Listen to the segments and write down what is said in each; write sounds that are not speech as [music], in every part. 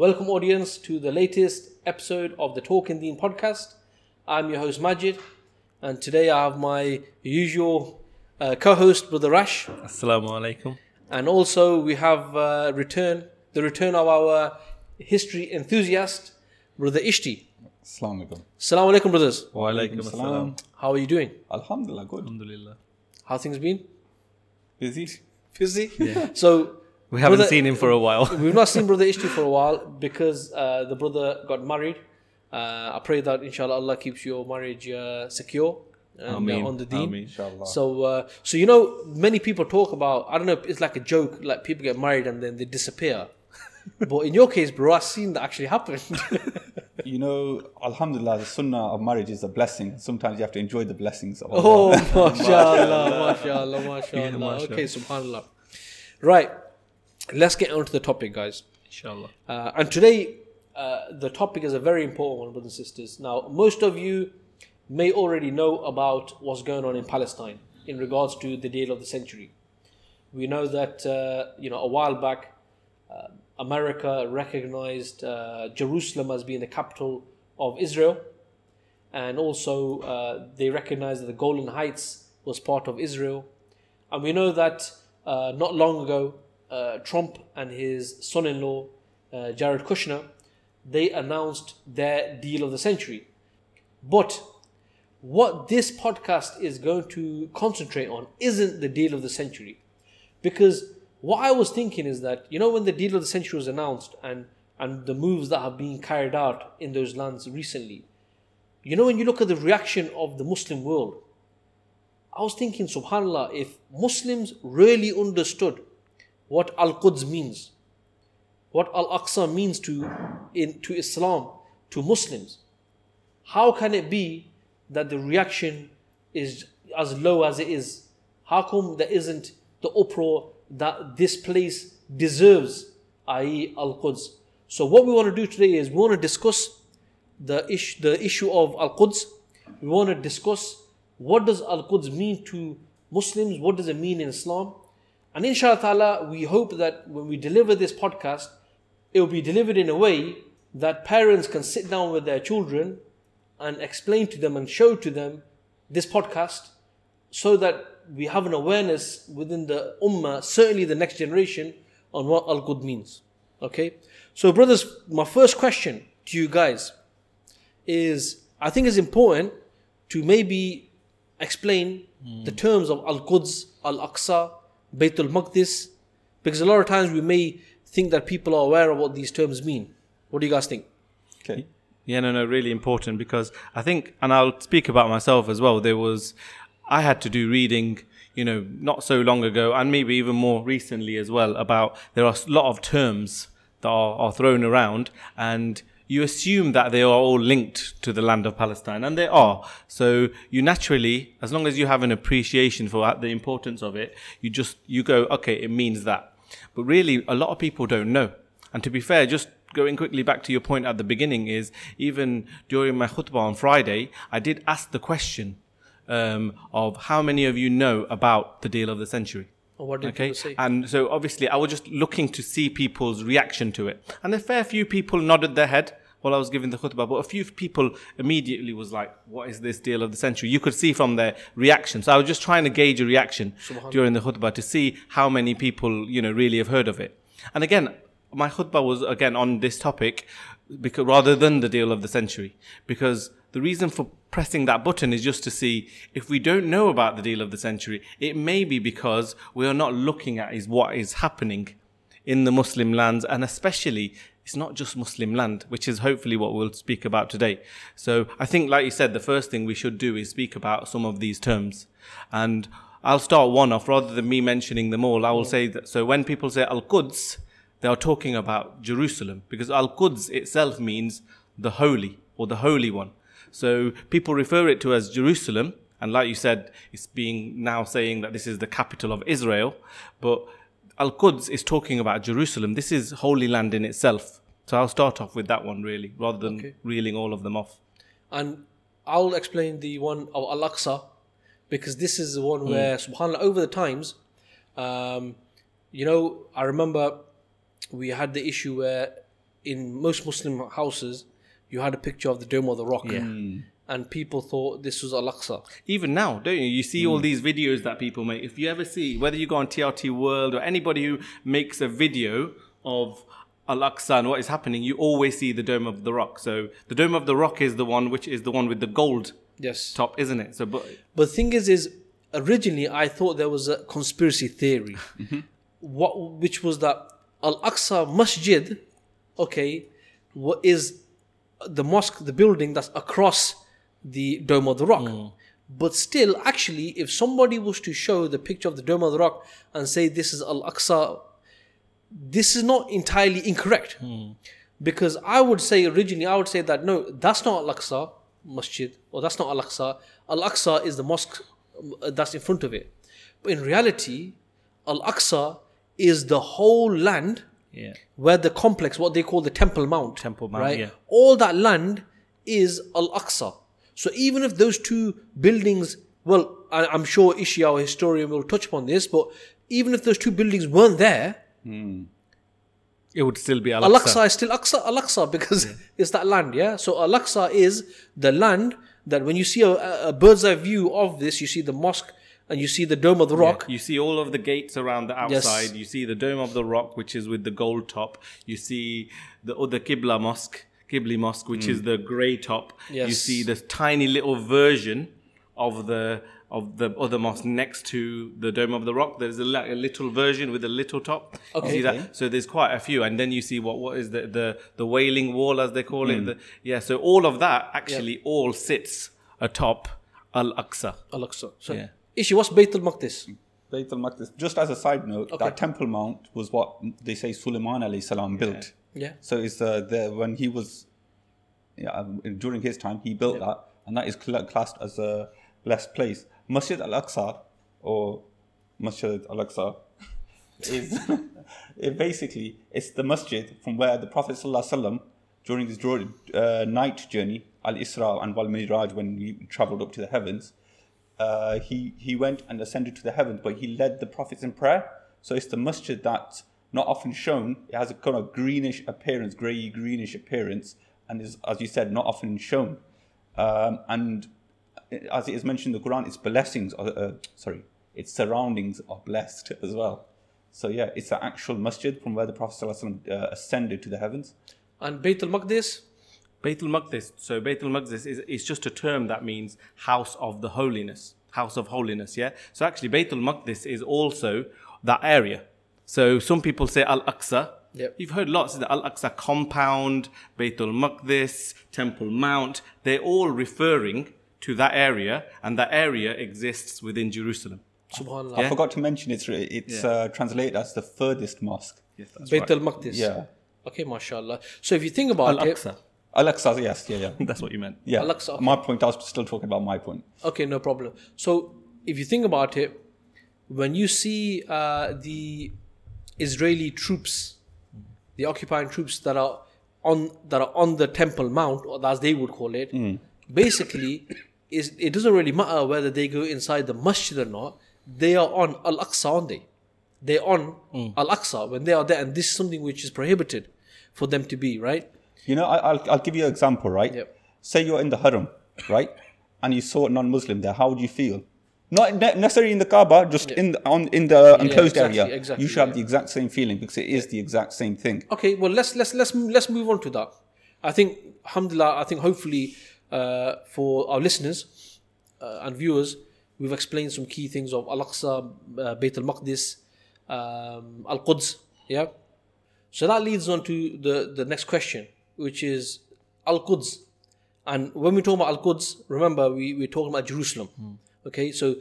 Welcome, audience, to the latest episode of the Talk in Deen podcast. I'm your host, Majid, and today I have my usual uh, co host, Brother Rash, Assalamu alaikum. and also we have uh, return the return of our history enthusiast, Brother Ishti. Assalamu alaikum. Assalamu alaikum, brothers. Wa alaikum assalam. How are you doing? Alhamdulillah, good. Alhamdulillah. How things been? Busy? Busy? [laughs] So, We haven't Brother- seen him for a while. [laughs] We've not seen Brother Ishti for a [laughs] while because uh, the brother got married. Uh, I pray that inshallah Allah keeps your marriage uh, secure and uh, Ameen. on the deen. So, uh, so you know, many people talk about. I don't know. It's like a joke. Like people get married and then they disappear. [laughs] but in your case, bro, I've seen that actually happen. you know, Alhamdulillah, the sunnah of marriage is a blessing. Sometimes you have to enjoy the blessings of oh, Allah. mashallah, mashallah, mashallah. mashallah. Okay, subhanallah. Right, let's get on to the topic, guys. Inshallah. Uh, and today, uh, the topic is a very important one, brothers and sisters. Now, most of you may already know about what's going on in Palestine in regards to the deal of the century. We know that uh, you know a while back, uh, America recognized uh, Jerusalem as being the capital of Israel, and also uh, they recognized that the Golan Heights was part of Israel. And we know that uh, not long ago, uh, Trump and his son-in-law, uh, Jared Kushner, they announced their deal of the century. But what this podcast is going to concentrate on isn't the deal of the century. Because what I was thinking is that, you know, when the deal of the century was announced and, and the moves that have been carried out in those lands recently, you know, when you look at the reaction of the Muslim world, I was thinking, subhanAllah, if Muslims really understood what Al Quds means, what Al Aqsa means to, in, to Islam, to Muslims, how can it be that the reaction is as low as it is? How come there isn't the uproar that this place deserves, i.e., Al Quds? So, what we want to do today is we want to discuss the, ish, the issue of Al Quds. We want to discuss what does Al Quds mean to Muslims, what does it mean in Islam. And inshallah ta'ala, we hope that when we deliver this podcast, it will be delivered in a way that parents can sit down with their children and explain to them and show to them this podcast so that we have an awareness within the ummah, certainly the next generation, on what Al Qud means. Okay? So, brothers, my first question to you guys is I think it's important to maybe explain hmm. the terms of Al Quds, Al Aqsa, Baytul Maqdis, because a lot of times we may think that people are aware of what these terms mean. What do you guys think? Okay. Yeah, no, no, really important because I think, and I'll speak about myself as well. There was, I had to do reading, you know, not so long ago, and maybe even more recently as well. About there are a lot of terms that are, are thrown around, and you assume that they are all linked to the land of Palestine, and they are. So you naturally, as long as you have an appreciation for the importance of it, you just you go, okay, it means that. But really, a lot of people don't know. And to be fair, just going quickly back to your point at the beginning is even during my khutbah on Friday, I did ask the question um, of how many of you know about the deal of the century. What did Okay, and so obviously I was just looking to see people's reaction to it, and a fair few people nodded their head while I was giving the khutbah, but a few people immediately was like, "What is this deal of the century?" You could see from their reaction. So I was just trying to gauge a reaction during the khutbah to see how many people you know really have heard of it. And again, my khutbah was again on this topic because rather than the deal of the century, because the reason for pressing that button is just to see if we don't know about the deal of the century, it may be because we are not looking at is what is happening in the Muslim lands, and especially it's not just Muslim land, which is hopefully what we'll speak about today. So I think, like you said, the first thing we should do is speak about some of these terms, and I'll start one off rather than me mentioning them all. I will say that. So when people say Al Quds, they are talking about Jerusalem because Al Quds itself means the holy or the holy one. So people refer it to as Jerusalem, and like you said, it's being now saying that this is the capital of Israel, but Al Quds is talking about Jerusalem. This is holy land in itself. So I'll start off with that one really, rather than Okay. reeling all of them off. And I'll explain the one of Al Aqsa because this is the one where, subhanAllah, over the times, um, you know, I remember we had the issue where in most Muslim houses, you had a picture of the Dome of the Rock. Yeah. And people thought this was Al Aqsa. Even now, don't you? You see all hmm. these videos that people make. If you ever see, whether you go on TRT World or anybody who makes a video of Al Aqsa and what is happening, you always see the Dome of the Rock. So the Dome of the Rock is the one which is the one with the gold Yes. top, isn't it? So, but But the thing is, is originally I thought there was a conspiracy theory, mm-hmm. what which was that Al Aqsa Masjid, okay, what is the mosque, the building that's across the Dome of the Rock. But still, actually, if somebody was to show the picture of the Dome of the Rock and say this is Al Aqsa, this is not entirely incorrect. Because I would say originally, I would say that no, that's not Al Aqsa Masjid, or that's not Al Aqsa. Al Aqsa is the mosque uh, that's in front of it. But in reality, Al Aqsa is the whole land yeah, where the complex, what they call the Temple Mount, Temple Mount, right? yeah. All that land is Al Aqsa. So even if those two buildings, well, I'm sure Ishi, our historian, will touch upon this, but even if those two buildings weren't there, hmm. it would still be Al-Aqsa. Al Aqsa. Aqsa is still Aqsa, Al Aqsa because [laughs] it's that land, yeah. So Al Aqsa is the land that when you see a, a bird's eye view of this, you see the mosque and you see the dome of the rock. You see all of the gates around the outside. Yes. You see the Dome of the Rock, which is with the gold top. You see the other Qibla Mosque, Qibli Mosque, which is mm. the grey top. You see the tiny little version of the of the other mosque next to the Dome of the Rock. There's a, a little version with a little top. You Okay. see that? So there's quite a few, and then you see what what is the the the Wailing Wall as they call it. Mm. The, yeah. So all of that actually all sits atop Al Aqsa. Al Aqsa. So Yeah. Ishi, what's Bayt al Maqdis? Bayt al-Maqdis. Just as a side note, Okay. that Temple Mount was what they say Sulaiman alayhi salam built. Yeah. So it's uh, the when he was yeah, um, during his time he built that, and that is cl- classed as a blessed place. Masjid Al Aqsa or Masjid Al Aqsa [laughs] is [laughs] it basically it's the masjid from where the Prophet ﷺ, during his uh, night journey Al Isra and Wal Miraj when he travelled up to the heavens. Uh, he he went and ascended to the heavens, but he led the prophets in prayer. So it's the masjid that's not often shown. It has a kind of greenish appearance, grey greenish appearance, and is, as you said, not often shown. Um, and as it is mentioned in the Quran, its blessings, are, uh, sorry, its surroundings are blessed [laughs] as well. So yeah, it's an actual masjid from where the Prophet ﷺ, uh, ascended to the heavens. And Bayt al Maqdis? Beit al-Maqdis. So Beit al-Maqdis is, is just a term that means house of the holiness, house of holiness. Yeah. So actually, Beit al-Maqdis is also that area. So some people say Al-Aqsa. Yep. You've heard lots of the Al-Aqsa compound, Beit al-Maqdis, Temple Mount. They're all referring to that area, and that area exists within Jerusalem. Subhanallah. I forgot to mention it's it's Yeah. uh, translated as the furthest mosque. Yes, that's Bayt al Maqdis. Yeah, Okay, mashallah. So if you think about it, Al-Aqsa. Al-Aqsa, yes, yeah, yeah. [laughs] That's what you meant. Yeah, Al-Aqsa, okay. my point. I was still talking about my point. Okay, no problem. So if you think about it, when you see uh, the Israeli troops, the occupying troops that are on that are on the Temple Mount, or as they would call it, hmm. basically, is it doesn't really matter whether they go inside the masjid or not. They are on Al Aqsa, aren't they? They're on hmm. Al Aqsa when they are there, and this is something which is prohibited for them to be, right? You know, I, I'll I'll give you an example, right? Yep. Say you're in the Haram, right, and you saw a non-Muslim there. How would you feel? Not necessarily in the Kaaba, just in the, on in the enclosed exactly, area. exactly, you should have the exact same feeling because it is the exact same thing. Okay, well let's let's let's let's move on to that. I think, alhamdulillah, I think hopefully uh, for our listeners uh, and viewers, we've explained some key things of Al Aqsa, uh, Bayt al Maqdis, um, Al Quds. Yeah. So that leads on to the the next question, which is Al Quds. And when we talk about Al Quds, remember we we're talking about Jerusalem. Okay, so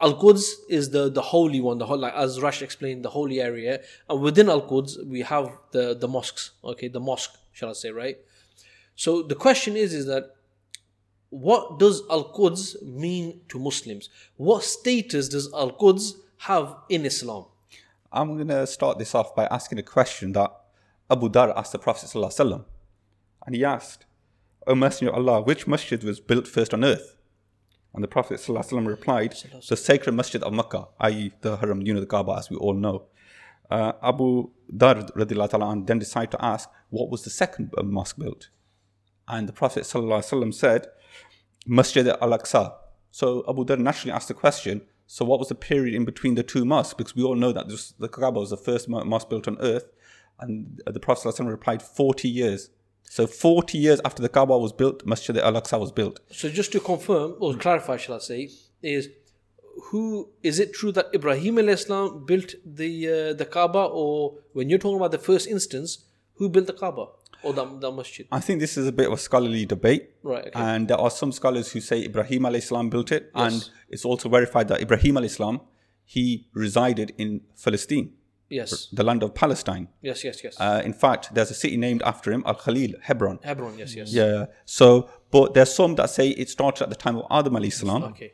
Al Quds is the the holy one, the whole like as Rash explained, the holy area, and within Al Quds we have the the mosques. Okay, the mosque, shall I say, right? So the question is, is that what does Al Quds mean to Muslims? What status does Al Quds have in Islam? I'm going to start this off by asking a question that Abu Dar asked the Prophet ﷺ. And he asked, O Messenger of Allah, which masjid was built first on earth? And the Prophet ﷺ replied, the sacred masjid of Makkah, i.e. the Haram, you know, the Kaaba, as we all know. uh, Abu Dar radiallahu ta'ala then decided to ask, what was the second uh, mosque built? And the Prophet wasallam said, Masjid al-Aqsa. So Abu Dar naturally asked the question, so what was the period in between the two mosques? Because we all know that this, the Kaaba was the first mosque built on earth. And the Prophet wasallam replied, 40 years. So 40 years after the Kaaba was built, Masjid al-Aqsa was built. So just to confirm or clarify, shall I say, is who is it true that Ibrahim al-Islam built the uh, the Kaaba, or when you're talking about the first instance, who built the Kaaba or the, the masjid? I think this is a bit of a scholarly debate. Right, okay. And there are some scholars who say Ibrahim al-Islam built it. Yes. And it's also verified that Ibrahim al-Islam he resided in Palestine, Yes, the land of Palestine. yes, yes, yes. Uh, in fact, there's a city named after him, Al Khalil, Hebron. Hebron, yes, yes. Yeah. So, but there's some that say it started at the time of Adam alayhi salam, Okay.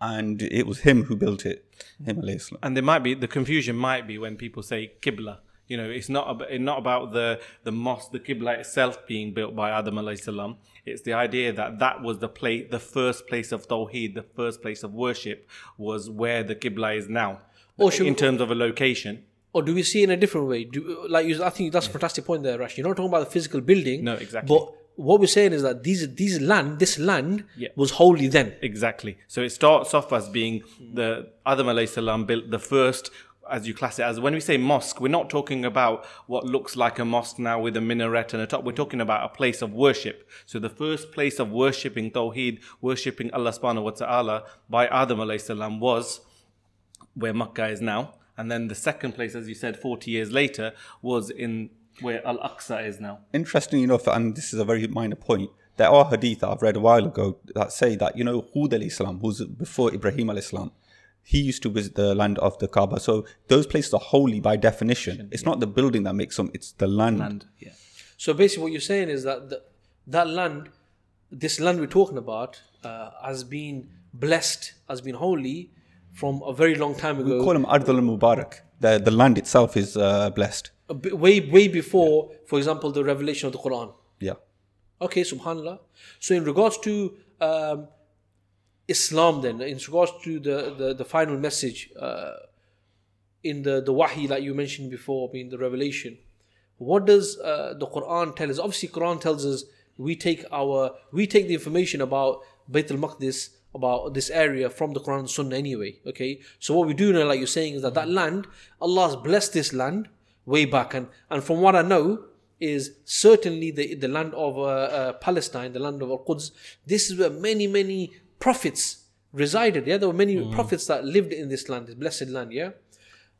and it was him who built it. Him alayhi salam. And there might be the confusion might be when people say Qibla. You know, it's not about, it's not about the the mosque, the Qibla itself being built by Adam alayhi salam. It's the idea that that was the place, the first place of Tawheed, the first place of worship was where the Qibla is now. Or in we- terms of a location. Or do we see it in a different way? Do, like you, I think that's a fantastic point there, Rash. You're not talking about the physical building. No, exactly. But what we're saying is that these these land, this land Yeah. was holy then. Exactly. So it starts off as being the Adam alayhi salam built the first, as you class it as. When we say mosque, we're not talking about what looks like a mosque now with a minaret and a top. We're talking about a place of worship. So the first place of worshipping Tawheed, worshipping Allah subhanahu wa ta'ala by Adam alayhi salam was where Makkah is now. And then the second place, as you said, 40 years later, was in where Al Aqsa is now. Interestingly enough, and this is a very minor point, there are hadith that I've read a while ago that say that, you know, Hud al Islam, who's before Ibrahim al Islam, he used to visit the land of the Kaaba. So those places are holy by definition. It's not the building that makes them, it's the land. And yeah. So basically, what you're saying is that the, that land, this land we're talking about, uh, has been blessed, has been holy from a very long time ago. We call them Ardul Mubarak. The, the land itself is uh, blessed. bit- way way before, for example, the revelation of the Quran. Yeah. Okay, subhanallah. So in regards to um, Islam, then in regards to the the, the final message uh, in the the wahi that you mentioned before, I mean the revelation. What does uh, the Quran tell us? Obviously, Quran tells us we take our we take the information about Bayt al Maqdis about this area from the Quran and Sunnah anyway. Okay, so what we do know, like you're saying, is that that land Allah has blessed this land way back, and and from what I know is certainly the the land of uh, uh, Palestine, the land of Al Quds. This is where many many prophets resided. Yeah, there were many prophets that lived in this land, this blessed land. Yeah.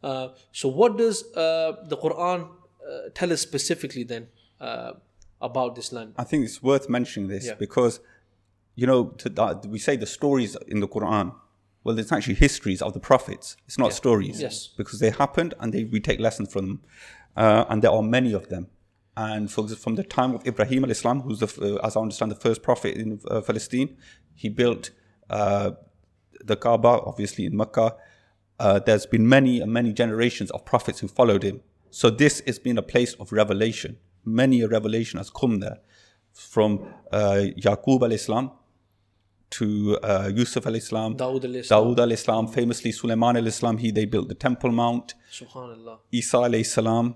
Uh, so what does uh, the Quran uh, tell us specifically then uh, about this land? I think it's worth mentioning this Yeah. because, you know, to, we say the stories in the Quran. Well, it's actually histories of the prophets. It's not stories. Yes. Because they happened and they, we take lessons from them. Uh, and there are many of them. And for, from the time of Ibrahim al-Islam, who's, the, uh, as I understand, the first prophet in uh, Palestine, he built uh, the Kaaba, obviously in Mecca. Uh, there's been many and many generations of prophets who followed him. So this has been a place of revelation. Many a revelation has come there, from uh, Yaqub al-Islam to uh, Yusuf al-Islam, Dawood al-Islam. Dawood al-Islam, famously Sulaiman al-Islam. He they built the Temple Mount. Subhanallah. Isa alayhi salam,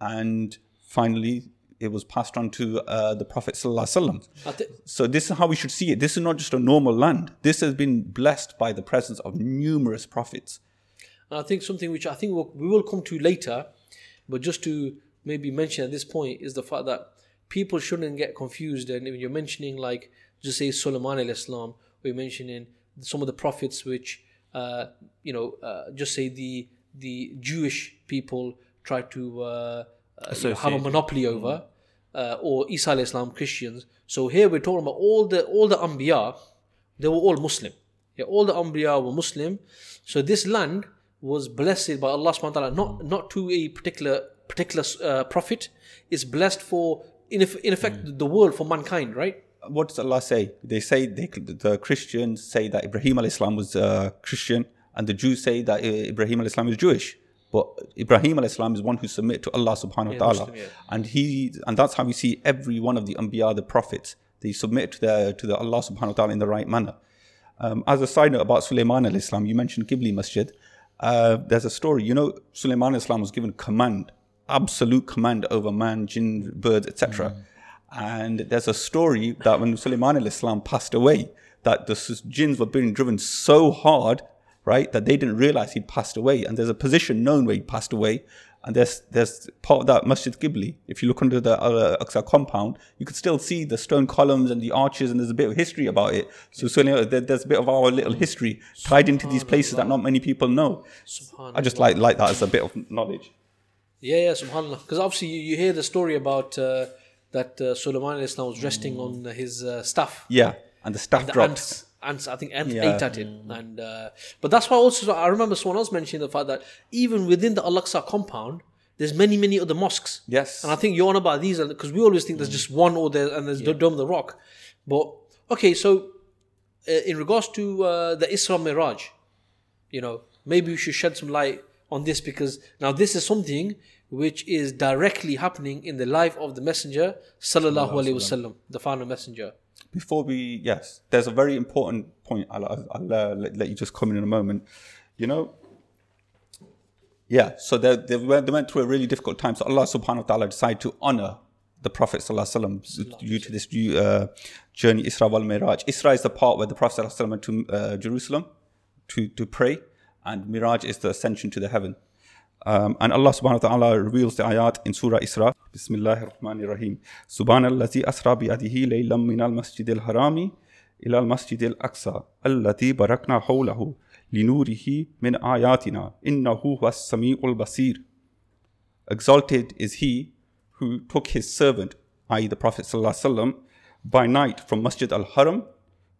and finally it was passed on to uh, the Prophet sallallahu alaihi wasallam. So this is how we should see it. This is not just a normal land. This has been blessed by the presence of numerous prophets. And I think something which I think we'll, we will come to later, but just to maybe mention at this point is the fact that people shouldn't get confused. And when you're mentioning like just say Sulaiman al Islam, or you're mentioning some of the prophets which uh, you know uh, just say the the Jewish people try to uh, uh, you know, have a monopoly over, uh, or Isa al Islam Christians. So here we're talking about all the all the Anbiya, they were all Muslim. Yeah, all the Anbiya were Muslim. So this land was blessed by Allah subhanahu wa ta'ala, not, not to a particular particular uh, prophet. It's blessed for, in, in effect, the world, for mankind, right? What does Allah say? They say they, the Christians say that Ibrahim al Islam was uh, Christian, and the Jews say that Ibrahim al Islam is Jewish. But Ibrahim al Islam is one who submit to Allah subhanahu wa ta'ala, yeah. and he and that's how we see every one of the Anbiya, the prophets. They submit to the to the Allah subhanahu wa ta'ala in the right manner. Um, as a side note about Sulaiman al Islam, you mentioned Qibli Masjid. uh, there's a story. You know, Sulaiman al Islam was given command, absolute command over man, jinn, birds, etc. And there's a story that when Sulaiman al Islam passed away, that the jinns were being driven so hard, right, that they didn't realize he'd passed away. And there's a position known where he passed away. And there's there's part of that Masjid Qibli. If you look under the uh, Aqsa compound, you could still see the stone columns and the arches, and there's a bit of history about it. So, so there- there's a bit of our little history tied into these places that not many people know. I just like like that as a bit of knowledge. Yeah, yeah, subhanAllah. Because obviously you, you hear the story about uh, that uh, Sulaiman Islam was resting on his uh, staff. Yeah, and the staff the ants, ants, I think ants Yeah. ate at it, and uh, but that's why also I remember someone else mentioning the fact that even within the Al Aqsa compound, there's many many other mosques. Yes. and I think you're on about these because we always think there's just one or there and there's the Dome of the Rock, but okay, so uh, in regards to uh, the Isra Miraj, you know, maybe we should shed some light on this because now this is something which is directly happening in the life of the Messenger, sallallahu alaihi wasallam, the final messenger. Before we, yes, there's a very important point. I'll, I'll, I'll uh, let, let you just come in in a moment. You know, yeah, so they, they, went, they went through a really difficult time. So Allah subhanahu wa ta'ala decided to honor the Prophet sallallahu alaihi wasallam due to this uh, journey, Isra wal Miraj. Isra is the part where the Prophet sallallahu alaihi wasallam went to uh, Jerusalem to, to pray, and Miraj is the ascension to the heaven. Um, and Allah subhanahu wa ta'ala reveals the ayat in Surah Isra. Bismillahir Rahmanir Rahim. Subhanallazi asra bi adihi laylam min al masjidil harami ila al masjidil aqsa allati barakna hawlahu linurihi min ayatina innahu huwas sami'ul basir. Exalted is he who took his servant, i.e. the Prophet sallallahu by night from Masjid al-Haram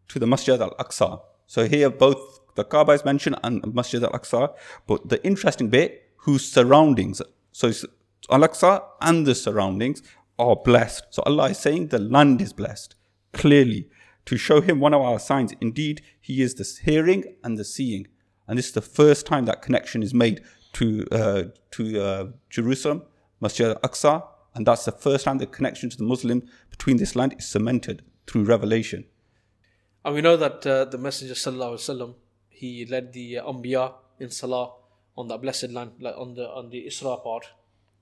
to the Masjid al-Aqsa. So here both the Kaaba is mentioned and Masjid al-Aqsa, but the interesting bit, whose surroundings, so al-Aqsa and the surroundings are blessed. So Allah is saying the land is blessed, clearly, to show him one of our signs. Indeed, he is the hearing and the seeing. And this is the first time that connection is made to, uh, to uh, Jerusalem, Masjid al-Aqsa, and that's the first time the connection to the Muslim between this land is cemented through revelation. And we know that uh, the Messenger sallallahu alaihi wasallam he led the Anbiya in Salah on that blessed land, like on the on the Isra part.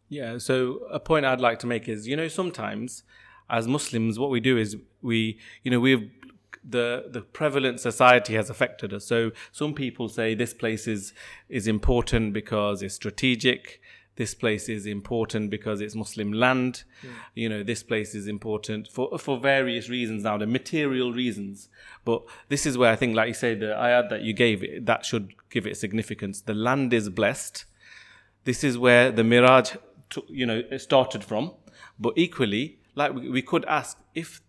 Yeah, so a point I'd like to make is, you know, sometimes as Muslims, what we do is we, you know, we've the the prevalent society has affected us. So some people say this place is is important because it's strategic. This place is important because it's Muslim land. You know, this place is important for for various reasons now, the material reasons. But this is where I think, like you say, the uh, ayat that you gave it, that should give it significance. The land is blessed this is where the miraj to, you know started from but equally like we, we could ask if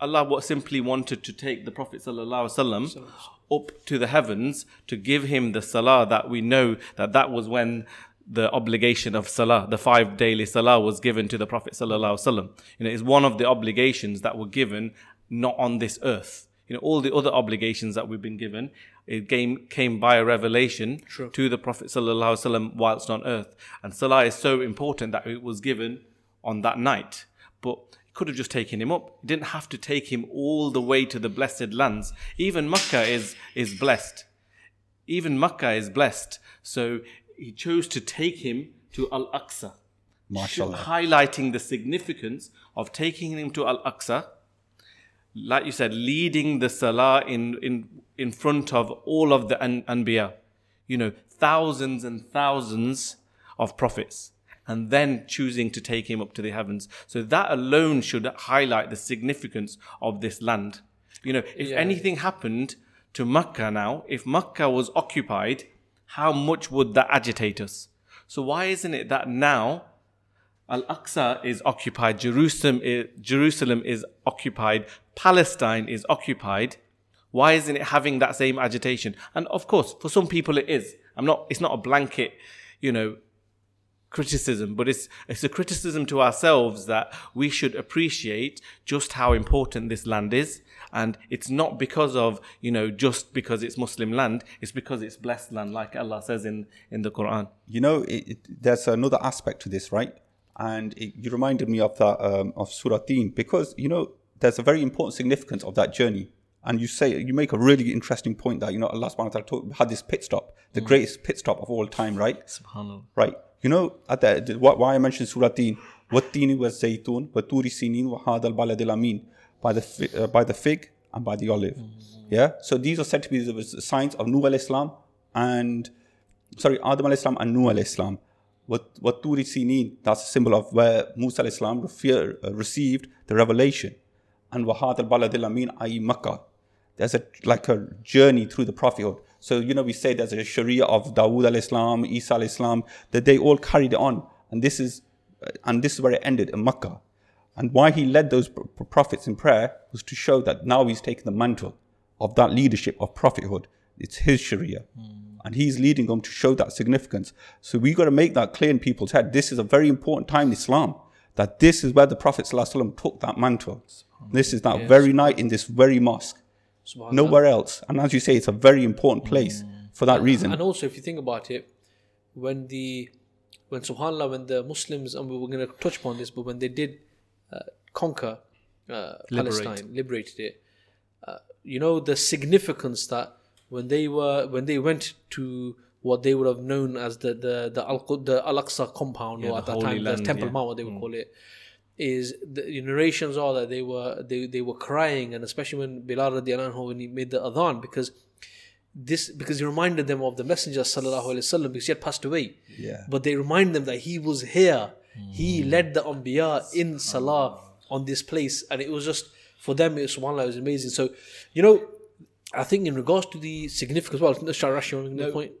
allah what simply wanted to take the prophet sallallahu alaihi wasallam up to the heavens to give him the salah that we know that that was when the obligation of salah the five daily salah was given to the prophet sallallahu alaihi wasallam. You know it's one of the obligations that were given not on this earth. You know all the other obligations that we've been given it came came by a revelation to the prophet sallallahu alaihi wasallam whilst on earth. And salah is so important that it was given on that night. But it could have just taken him up. It didn't have to take him all the way to the blessed lands. Even makkah is is blessed. Even makkah is blessed. So he chose to take him to al-aqsa highlighting the significance of taking him to al-aqsa like you said, leading the salah in in in front of all of the an- anbiya, you know, thousands and thousands of prophets, and then choosing to take him up to the heavens. So that alone should highlight the significance of this land. You know, if Yeah. anything happened to Makkah now, if Makkah was occupied, how much would that agitate us? So why isn't it that now Al Aqsa is occupied, Jerusalem is, Jerusalem is occupied, Palestine is occupied. Why isn't it having that same agitation? And of course, for some people it is. I'm not. It's not a blanket, you know, criticism, but it's it's a criticism to ourselves that we should appreciate just how important this land is And it's not because of, you know, just because it's Muslim land, it's because it's blessed land, like Allah says in, in the Quran. You know, it, it, there's another aspect to this, right? And it, you reminded me of that um, of Surah Teen because you know there's a very important significance of that journey. And you say you make a really interesting point that you know Allah subhanahu wa ta'ala talk- had this pit stop, the greatest pit stop of all time, right? Subhanallah. Right. You know, at the, the- why why I mentioned Surah Teen, وَالتِّينِ وَالزَّيْتُونِ وَتُورِ سِينِينَ وَهَذَا الْبَلَدِ الْأَمِينَ by the fi- uh, by the fig and by the olive. Yeah. So these are said to be the signs of Nuh al-Islam and sorry, Adam al-Islam and Nuh al-Islam. What what Turi Sinin, that's a symbol of where Musa al-Islam refer, uh, received the revelation. And Wahad al-Balad al-Amin, i.e. Makkah. There's a like a journey through the prophethood. So you know we say there's a Sharia of Dawood al-Islam, Isa al-Islam, that they all carried on. And this is uh, and this is where it ended in Makkah. And why he led those pro- pro- prophets in prayer was to show that now he's taken the mantle of that leadership of prophethood. It's his Sharia. Hmm. And he's leading them to show that significance. So we've got to make that clear in people's head. This is a very important time in Islam. That this is where the Prophet ﷺ took that mantle. This is that very night in this very mosque. Nowhere else. And as you say, it's a very important place hmm. for that reason. And also, if you think about it, when the when Subhanallah, when the Muslims, and we were going to touch upon this, but when they did conquer uh, Palestine, liberated it, uh, you know the significance that when they were when they went to what they would have known as the the the Al the Al Aqsa compound, or at that time the Temple yeah. Mm. Mount, what they would call it. Is the narrations are that they were they, they were crying and especially when Bilal radiallahu anhu when he made the adhan because this because he reminded them of the Messenger sallallahu alaihi wasallam because he had passed away. Yeah. But they remind them that he was here. He hmm. led the Anbiya in Salah on this place, and it was just for them. It was subhanallah, it was amazing. So, you know, I think in regards to the significance, well, Sharash, you want to make a point?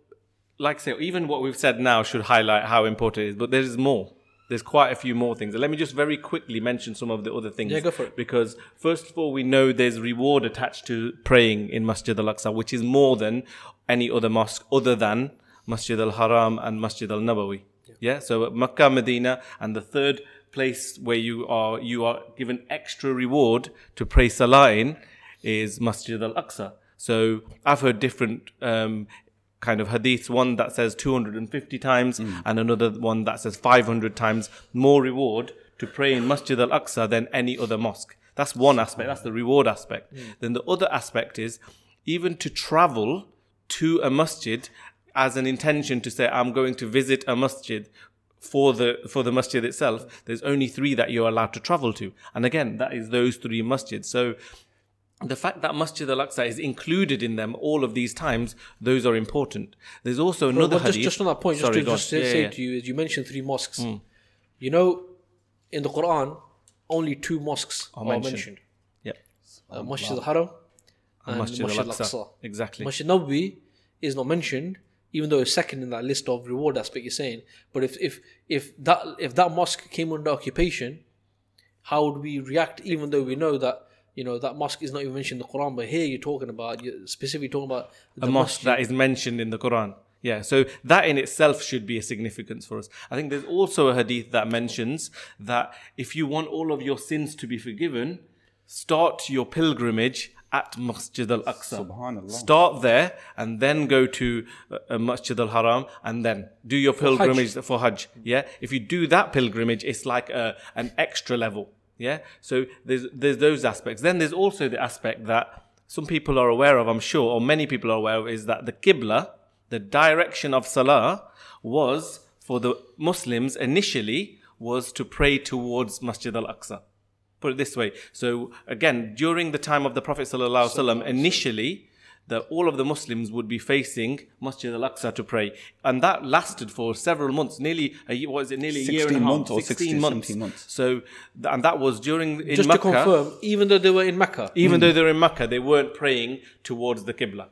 like I say, even what we've said now should highlight how important it is, but there is more. There's quite a few more things. Let me just very quickly mention some of the other things. Yeah, go for it. Because first of all, we know there's reward attached to praying in Masjid al-Aqsa, which is more than any other mosque other than Masjid al-Haram and Masjid al-Nabawi. Yeah. So Makkah, Medina, and the third place where you are you are given extra reward to pray Salah in is Masjid al-Aqsa. So I've heard different um, kind of hadiths, one that says 250 times and another one that says 500 times more reward to pray in Masjid al-Aqsa than any other mosque. That's one aspect, that's the reward aspect. Then the other aspect is even to travel to a masjid as an intention to say I'm going to visit a masjid for the for the masjid itself there's only 3 that you're allowed to travel to and again that is those 3 masjids so the fact that Masjid al-Aqsa is included in them all of these times, those are important. There's also another well, just, hadith. just on that point, just to just say, Yeah, say yeah. to you, you mentioned three mosques. You know, in the Quran, only two mosques are, mentioned. mentioned. Yep. Uh, Masjid al-Haram and Masjid al-Aqsa. Exactly. Masjid Nabawi is not mentioned, even though it's second in that list of reward aspect you're saying. But if if if that if that mosque came under occupation, how would we react? Even though we know that you know that mosque is not even mentioned in the Quran, but here you're talking about you're specifically talking about the a mosque that is mentioned in the Quran. Yeah, so that in itself should be a significance for us. I think there's also a hadith that mentions that if you want all of your sins to be forgiven, start your pilgrimage at Masjid al-Aqsa. Start there and then go to uh, uh, Masjid al-Haram and then do your pilgrimage for Hajj. Yeah, if you do that pilgrimage, it's like a, an extra level. Yeah, so there's there's those aspects. Then there's also the aspect that some people are aware of, I'm sure, or many people are aware of, is that the Qibla, the direction of Salah, was for the Muslims initially was to pray towards Masjid al-Aqsa. Put it this way. So again, during the time of the Prophet sallallahu alaihi wasallam, initially, that all of the Muslims would be facing Masjid al-Aqsa to pray, and that lasted for several months. Nearly, a, year- what is it? Nearly a year and a half, months or 16 16, months. 17 months. So, and that was during in just Makkah. to confirm, even though they were in Mecca, Even hmm. though they were in Makkah, they weren't praying towards the Qibla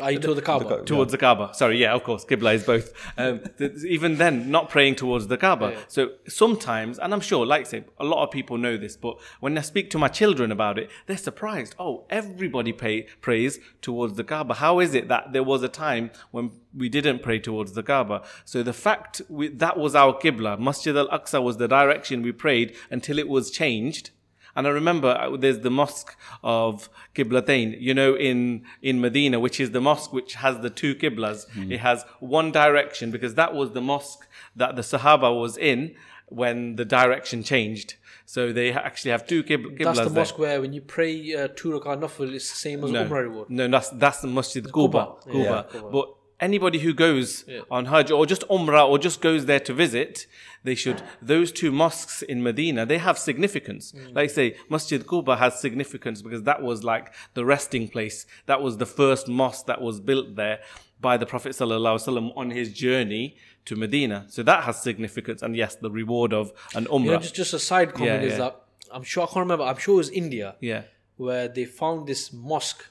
i.e. to the Kaaba. towards the Kaaba. Sorry, yeah, of course, Qibla is both. Um, [laughs] th- even then, not praying towards the Kaaba. So sometimes, and I'm sure, like I say, a lot of people know this, but when I speak to my children about it, they're surprised. Oh, everybody pay, prays towards the Kaaba. How is it that there was a time when we didn't pray towards the Kaaba? So the fact we, that was our Qibla, Masjid al-Aqsa was the direction we prayed until it was changed. And I remember uh, there's the mosque of Qiblatain, you know, in, in Medina, which is the mosque which has the two Qiblas. It has one direction because that was the mosque that the Sahaba was in when the direction changed. So they actually have two qib- That's the qiblas there. mosque where when you pray uh, two rakat nafil, it's the same as no, Umrah reward. no, that's that's the Masjid Quba. Quba. Yeah, Quba. But anybody who goes Yeah. on Hajj or just Umrah or just goes there to visit, they should. Those two mosques in Medina, they have significance. Mm. Like say, Masjid Quba has significance because that was like the resting place. That was the first mosque that was built there by the Prophet sallallahu alaihi wasallam on his journey to Medina. So that has significance. And yes, the reward of an Umrah. You know, just just a side comment Yeah, is yeah. that I'm sure I can't remember. I'm sure it was India yeah. where they found this mosque.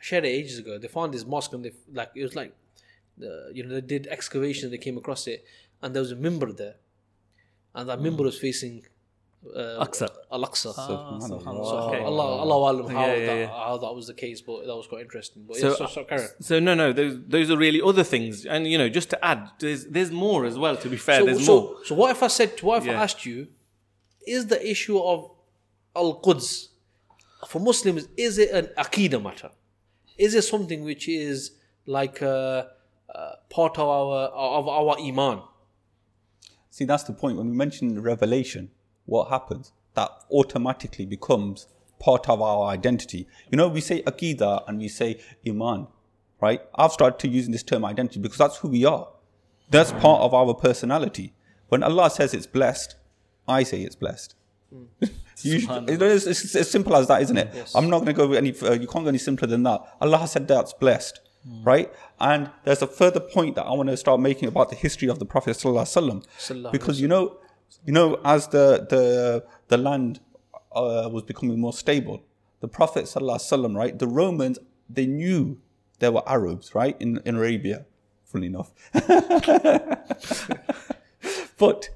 I shared it ages ago. They found this mosque and they like it was like, uh, you know, they did excavation. They came across it, and there was a mimbar there, and that mimbar was facing uh, Aqsa. Al-Aqsa. Subhanallah. So Okay. Allah, Allah how, Yeah, yeah, that, how that was the case, but that was quite interesting. But So, yeah, so, so carry on. So no, no, those those are really other things, and you know, just to add, there's there's more as well. To be fair, So, there's so, more. so what if I said, what if I asked you, is the issue of Al Quds for Muslims, is it an Aqidah matter? Is it something which is like uh, uh, part of our of our Iman? See, that's the point. When we mention revelation, what happens? That automatically becomes part of our identity. You know, we say akida and we say Iman, right? I've started to using this term identity because that's who we are. That's part of our personality. When Allah says it's blessed, I say it's blessed. [laughs] You should- you know, it's, it's as simple as that, isn't it? I'm not going to go any. Uh, you can't go any simpler than that. Allah has said that's blessed, right? And there's a further point that I want to start making about the history of the Prophet sallallahu alaihi wasallam, because you know, you know, as the the the land uh, was becoming more stable, the Prophet sallallahu alaihi wasallam, right? The Romans they knew there were Arabs, right, in in Arabia. Funnily enough, [laughs] but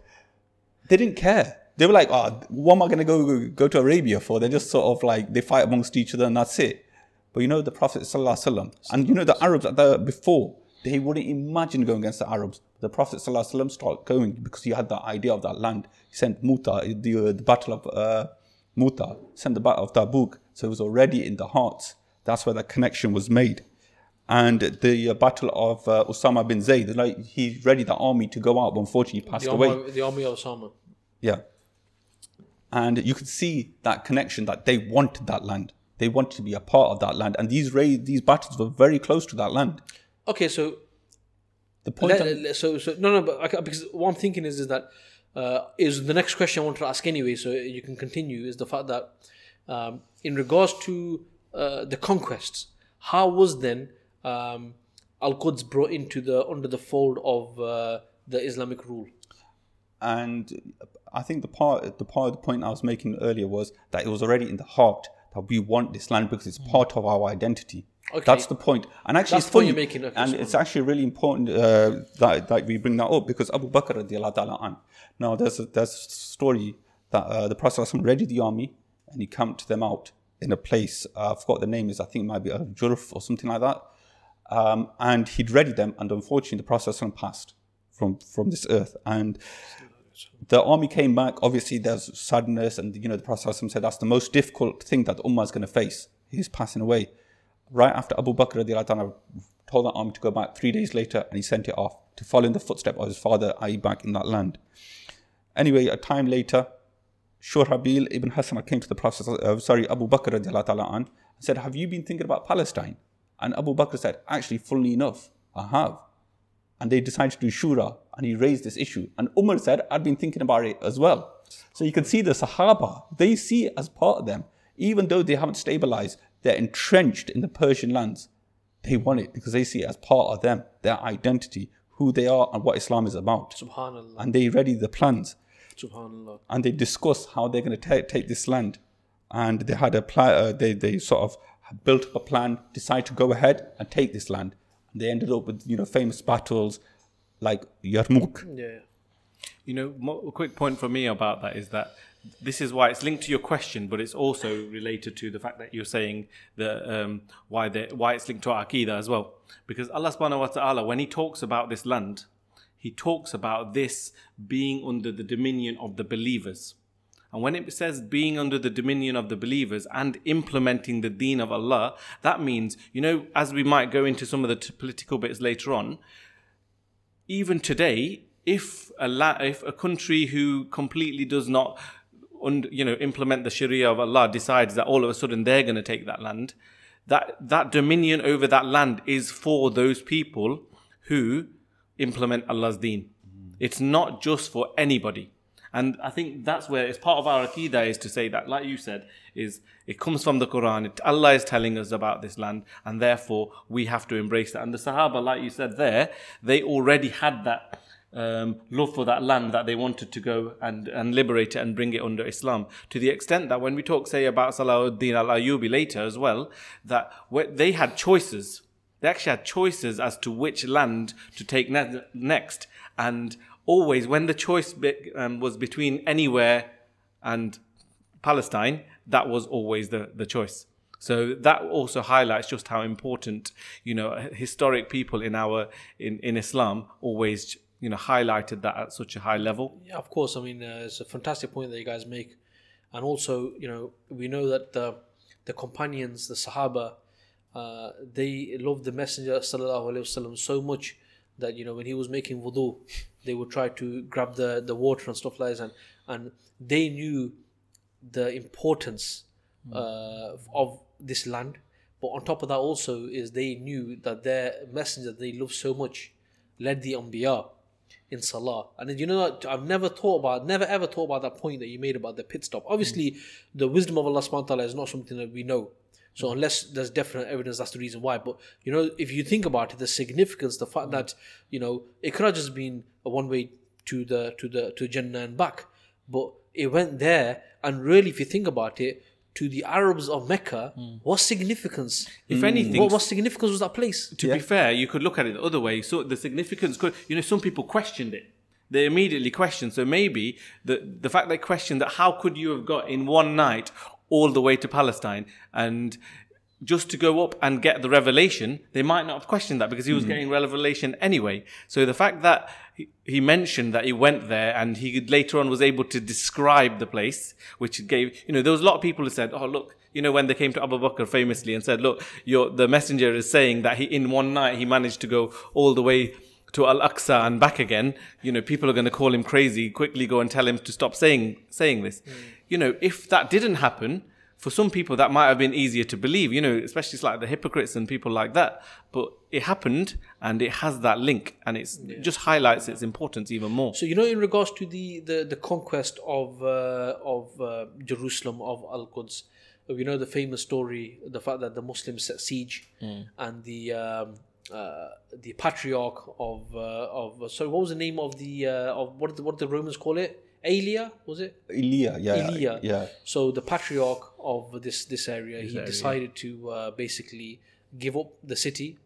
they didn't care. They were like, oh, what am I going to go go to Arabia for? They're just sort of like, they fight amongst each other and that's it. But you know, the Prophet Wasallam, and you know, the Arabs at the, before, they wouldn't imagine going against the Arabs. The Prophet Wasallam started going because he had the idea of that land. He sent Muta, the, uh, the battle of uh, Muta, sent the battle of Tabuk. So it was already in the hearts. That's where that connection was made. And the uh, battle of uh, Osama bin Zayd, like he ready the army to go out, but unfortunately he passed The away. army, the army of Osama. Yeah. And you could see that connection that they wanted that land. They wanted to be a part of that land. And these ra- these battles were very close to that land. Okay, so The point let- I'm- so so no no, but I, because what I'm thinking is is that uh, is the next question I wanted to ask anyway. So you can continue is the fact that um, in regards to uh, the conquests, how was then um, Al Quds brought into the under the fold of uh, the Islamic rule? And I think the part the part of the point I was making earlier was that it was already in the heart that we want this land because it's part of our identity. Okay. That's the point. And actually, That's it's funny, making, okay, and it's actually really important uh, that, that we bring that up because Abu Bakr radiallahu ta'ala an. Now, there's a, there's a story that uh, the Prophet ﷺ readied the army and he camped them out in a place. Uh, I forgot the name is. I think it might be Al Jurf or something like that. Um, and he'd readied them, and unfortunately, the Prophet passed from from this earth. And the army came back. Obviously, there's sadness, and you know the Prophet ﷺ said that's the most difficult thing that ummah is going to face. He's passing away. Right after Abu Bakr anhu told the army to go back three days later, and he sent it off to follow in the footsteps of his father, i.e., back in that land. Anyway, a time later, Shurahbil ibn Hassan came to the Prophet, uh, sorry, Abu Bakr ta'ala and said, Have you been thinking about Palestine? And Abu Bakr said, Actually, funnily enough, I have. And they decided to do Shura, and he raised this issue. And Umar said, I'd been thinking about it as well. So you can see the Sahaba, they see it as part of them. Even though they haven't stabilized, they're entrenched in the Persian lands. They want it because they see it as part of them, their identity, who they are, and what Islam is about. Subhanallah, And they ready the plans Subhanallah. and they discuss how they're going to ta- take this land. And they had a plan. Uh, they they sort of built up a plan, decided to go ahead and take this land. And they ended up with you know famous battles like Yarmouk. Yeah. You know, a quick point for me about that is that this is why it's linked to your question, but it's also related to the fact that you're saying that um, why they, why it's linked to aqidah as well. Because Allah subhanahu wa ta'ala, when He talks about this land, He talks about this being under the dominion of the believers. And when it says being under the dominion of the believers and implementing the deen of Allah, that means, you know, as we might go into some of the t- political bits later on, even today, if a la- if a country who completely does not und, you know implement the Sharia of Allah decides that all of a sudden they're going to take that land, that that dominion over that land is for those people who implement Allah's Deen. Mm. It's not just for anybody. And I think that's where it's part of our aqidah is to say that, like you said, is it comes from the Quran. It, Allah is telling us about this land, and therefore we have to embrace that. And the Sahaba, like you said there, they already had that um, love for that land that they wanted to go and, and liberate it and bring it under Islam. To the extent that when we talk, say, about Salahuddin al Ayyubi later as well, that they had choices. They actually had choices as to which land to take ne- next. And always, when the choice be, um, was between anywhere and Palestine, that was always the, the choice. So that also highlights just how important, you know, historic people in our in, in Islam always, you know, highlighted that at such a high level. Yeah, of course. I mean, uh, it's a fantastic point that you guys make, and also, you know, we know that the the companions, the Sahaba, uh, they loved the Messenger sallallahu alaihi wasallam so much that you know when he was making wudu, they would try to grab the the water and stuff like that, and and they knew the importance hmm. uh, of this land. But on top of that, also is they knew that their messenger they loved so much led the Anbiya in Salah. And you know what? I've never thought about, never ever thought about that point that you made about the pit stop. Obviously, hmm. the wisdom of Allah subhanahu wa ta'ala is not something that we know. So hmm. unless there's definite evidence, that's the reason why. But you know, if you think about it, the significance, the fact that you know it could have just been a one way to the to the to Jannah and back, but it went there. And really, if you think about it, to the Arabs of Mecca, hmm. what significance? If hmm. anything, what, what significance was that place? to be fair, you could look at it the other way. So the significance could, you know, some people questioned it. They immediately questioned. So maybe the the fact they questioned that how could you have got in one night all the way to Palestine and just to go up and get the revelation, they might not have questioned that because he was hmm. getting revelation anyway. So the fact that he, mentioned that he went there and he later on was able to describe the place, which gave, you know, there was a lot of people who said, oh, look, you know, when they came to Abu Bakr famously and said, look, your, the messenger is saying that he, in one night, he managed to go all the way to Al Aqsa and back again, you know, people are going to call him crazy. Quickly go and tell him to stop saying saying this. Hmm. You know, if that didn't happen, for some people that might have been easier to believe. You know, especially like the hypocrites and people like that. But it happened, and it has that link, and it's it just highlights its importance even more. So you know, in regards to the the, the conquest of uh, of uh, Jerusalem of Al Quds, we know the famous story, the fact that the Muslims set siege, and the um, uh, the patriarch of uh, of sorry, what was the name of the uh, of what did the, what did the Romans call it? Aelia was it? Elia, yeah, Elia. yeah. So the patriarch of this this area, he decided to uh, basically give up the city,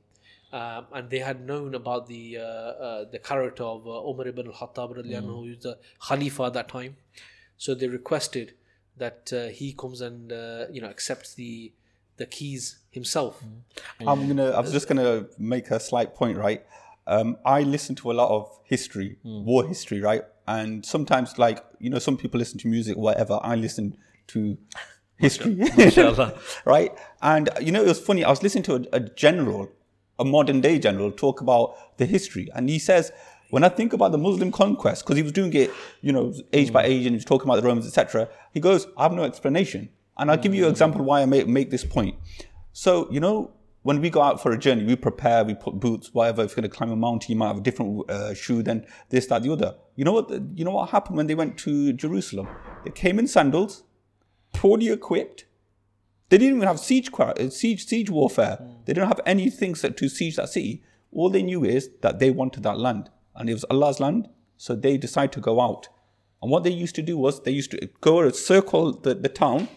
um, and they had known about the uh, uh, the character of uh, Umar ibn al-Khattab, radiallahu anhu, who was the Khalifa at that time. So they requested that uh, he comes and uh, you know accepts the the keys himself. I'm gonna. I was just gonna make a slight point, right? Um, I listen to a lot of history, war history, right? And sometimes, like you know, some people listen to music, whatever. I listen to history, [laughs] [laughs] right? And you know, it was funny. I was listening to a, a general, a modern day general, talk about the history, and he says. When I think about the Muslim conquest, because he was doing it, you know, age by age, and he was talking about the Romans, etc., he goes, "I have no explanation." And I'll give you an example why I make, make this point. So, you know, when we go out for a journey, we prepare, we put boots, whatever. If you're going to climb a mountain, you might have a different uh, shoe than this, that, the other. You know what? You know what happened when they went to Jerusalem? They came in sandals, poorly equipped. They didn't even have siege uh, siege siege warfare. Hmm. They didn't have anything set to siege that city. All they knew is that they wanted that land, and it was Allah's land. So they decided to go out. And what they used to do was they used to go and circle the, the town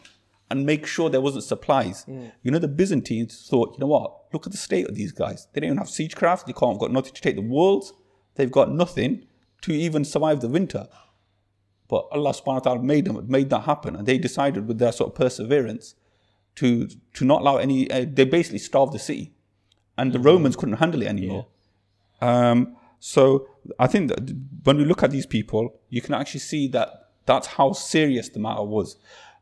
and make sure there wasn't supplies. Hmm. You know, the Byzantines thought, you know what? Look at the state of these guys. They don't even have siege craft. They can't have got nothing to take the walls. They've got nothing to even survive the winter. But Allah subhanahu wa ta'ala made them made that happen and they decided with their sort of perseverance to to not allow any uh, they basically starved the city. And the Romans couldn't handle it anymore. Um, so I think that when we look at these people, you can actually see that that's how serious the matter was.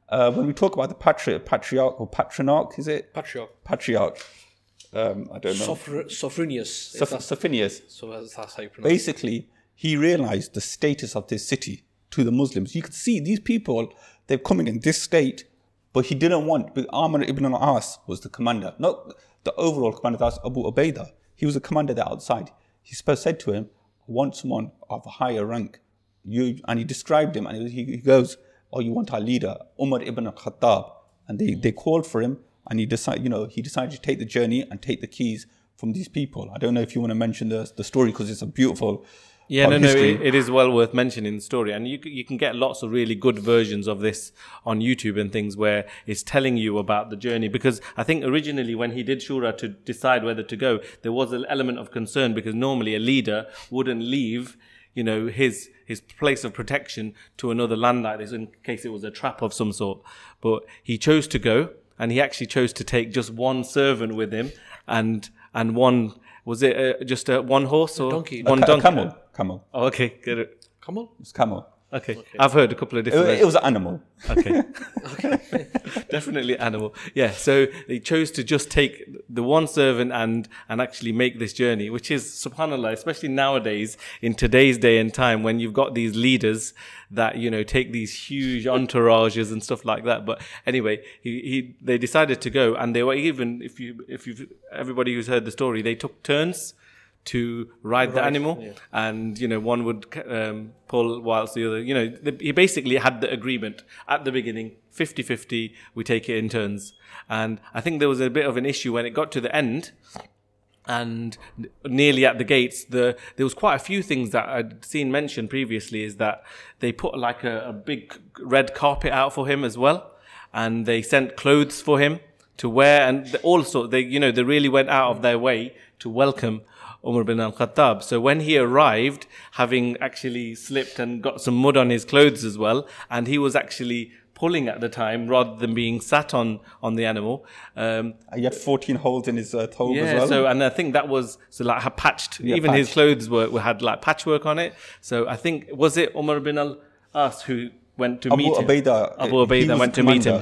Uh, when we talk about the patri- patriarch or patriarch, is it Patriarch patriarch? Um, I don't know. Sophro- Sophronius. Soph- so that's, that's how you pronounce it. Basically, he realized the status of this city to the Muslims. You could see these people, they're coming in this state, but he didn't want. Amr ibn al-As was the commander, not the overall commander. That's Abu Ubaidah. He was a commander there outside. He said to him, "I want someone of a higher rank." You and he described him, and he, he goes, "Oh, you want our leader, Umar ibn al-Khattab?" And they, they called for him, and he decided, you know, he decided to take the journey and take the keys from these people. I don't know if you want to mention the the story because it's a beautiful. Yeah, no, of no, it, it is well worth mentioning the story, and you you can get lots of really good versions of this on YouTube and things where it's telling you about the journey. Because I think originally when he did shura to decide whether to go, there was an element of concern because normally a leader wouldn't leave, you know, his his place of protection to another land like this in case it was a trap of some sort. But he chose to go, and he actually chose to take just one servant with him, and and one was it uh, just uh, one horse or donkey. one A donkey? camel, camel, Oh, okay, get it. Come on. it's camel. Okay. I've heard a couple of different. it was an animal. okay. [laughs] [laughs] Definitely animal. Yeah. So they chose to just take the one servant and and actually make this journey, which is subhanallah, especially nowadays in today's day and time when you've got these leaders that you know take these huge [laughs] entourages and stuff like that. But anyway, he, he they decided to go, and they were even if you if you've everybody who's heard the story, they took turns to ride the animal. yeah. and you know one would um, pull whilst the other you know the, he basically had the agreement at the beginning 50-50 we take it in turns. And i think there was a bit of an issue when it got to the end and nearly at the gates the there was quite a few things that i'd seen mentioned previously is that they put like a, a big red carpet out for him as well. And they sent clothes for him to wear and also they you know they really went out of their way to welcome Umar bin al-Khattab. So when he arrived, having actually slipped and got some mud on his clothes as well, and he was actually pulling at the time rather than being sat on on the animal. Um, He had 14 holes in his uh, toe yeah, as well. so and I think that was so like had patched. Yeah, even his clothes were, had like patchwork on it. So I think was it Umar bin al As who went to Abu meet him? Abu Ubaidah went to meet him.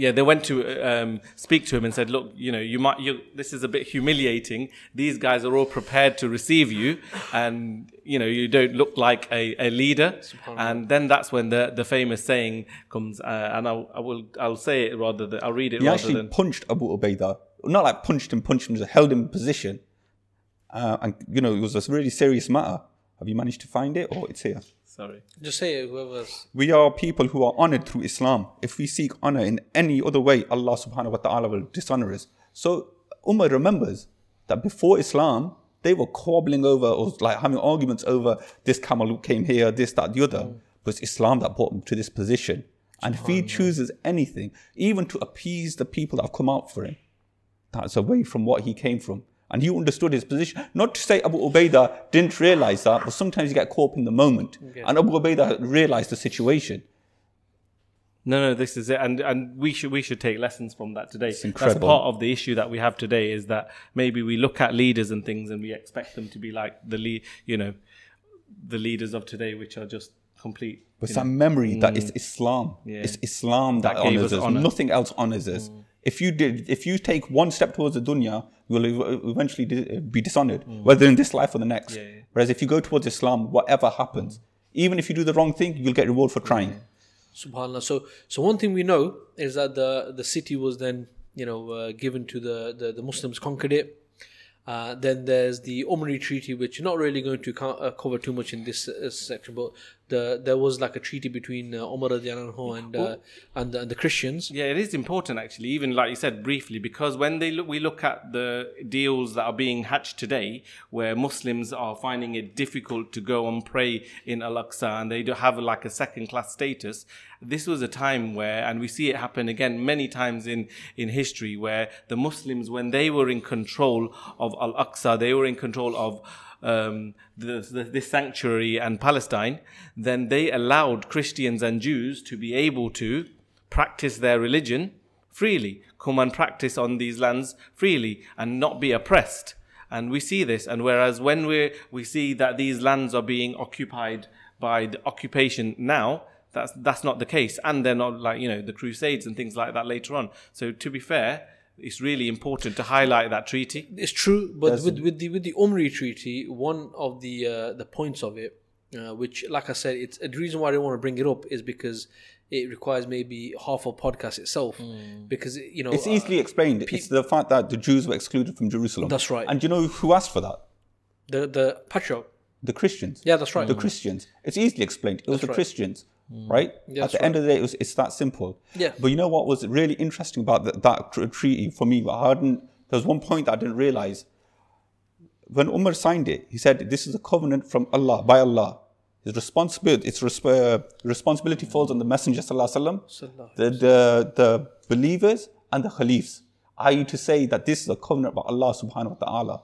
Commander. He- Yeah, they went to um, speak to him and said, "Look, you know, you might. You, this is a bit humiliating. These guys are all prepared to receive you, and you know, you don't look like a, a leader." And then that's when the the famous saying comes, uh, and I'll, I will I'll say it rather than I'll read it He rather actually than punched Abu Ubaidah. Not like punched him, punched him, just held him in position. Uh, and, you know, it was a really serious matter. Have you managed to find it? Or it's here. Sorry. Just say it, whoever's. We are people who are honored through Islam. If we seek honor in any other way, Allah subhanahu wa ta'ala will dishonor us. So Umar remembers that before Islam, they were quabbling over or like having arguments over this camel came here, this, that, the other. Mm. But it's Islam that brought him to this position. And if he chooses anything, even to appease the people that have come out for him, that's away from what he came from. And he understood his position. Not to say Abu Ubaidah didn't realize that, but sometimes you get caught up in the moment. And Abu Ubaidah realized the situation. No, no, this is it, and and we should we should take lessons from that today. That's incredible. part of the issue that we have today is that maybe we look at leaders and things and we expect them to be like the lead, you know, the leaders of today, which are just complete. But you it's that know, memory that it's mm. Islam. Yeah. It's Islam that, That honors us. Nothing else honors us. Mm. If you did, if you take one step towards the dunya, you will eventually be dishonored, whether in this life or the next. Yeah, yeah. Whereas if you go towards Islam, whatever happens, even if you do the wrong thing, you'll get reward for trying. Subhanallah. So, so one thing we know is that the the city was then you know uh, given to the, the the Muslims conquered it. Uh, then there's the Umri Treaty, which you're not really going to co- uh, cover too much in this uh, section, but the there was like a treaty between uh, Umar radiallahu and uh, and, the, and the Christians. Yeah, it is important actually, even like you said briefly, because when they look, we look at the deals that are being hatched today, where Muslims are finding it difficult to go and pray in Al Aqsa, and they do have like a second-class status. This was a time where, and we see it happen again many times in in history, where the Muslims, when they were in control of Al Aqsa, they were in control of um, the, the, this sanctuary and Palestine, then they allowed Christians and Jews to be able to practice their religion freely, come and practice on these lands freely, and not be oppressed. And we see this. And whereas when we we see that these lands are being occupied by the occupation now, that's that's not the case. And they're not like you know the Crusades and things like that later on. So to be fair, it's really important to highlight that treaty. It's true, but Does with, with the with the Umri Treaty, one of the uh, the points of it uh, which, like I said, it's the reason why I didn't want to bring it up is because it requires maybe half a podcast itself. Because you know, It's uh, easily explained. it's the fact that the Jews were excluded from Jerusalem. That's right. And you know who asked for that? the the patriarch. The Christians. Yeah, that's right. The Christians. It's easily explained. It was the right. Christians, right? Yeah, At that's the end of the day, it was, it's that simple. Yeah. But you know what was really interesting about that, that tr- treaty for me? I hadn't, there was one point that I didn't realize. When Umar signed it, he said, "This is a covenant from Allah by Allah. His responsibility, its resp- uh, responsibility falls on the Messenger sallallahu alaihi the, the the believers and the Khalifs. I to say that this is a covenant by Allah subhanahu wa taala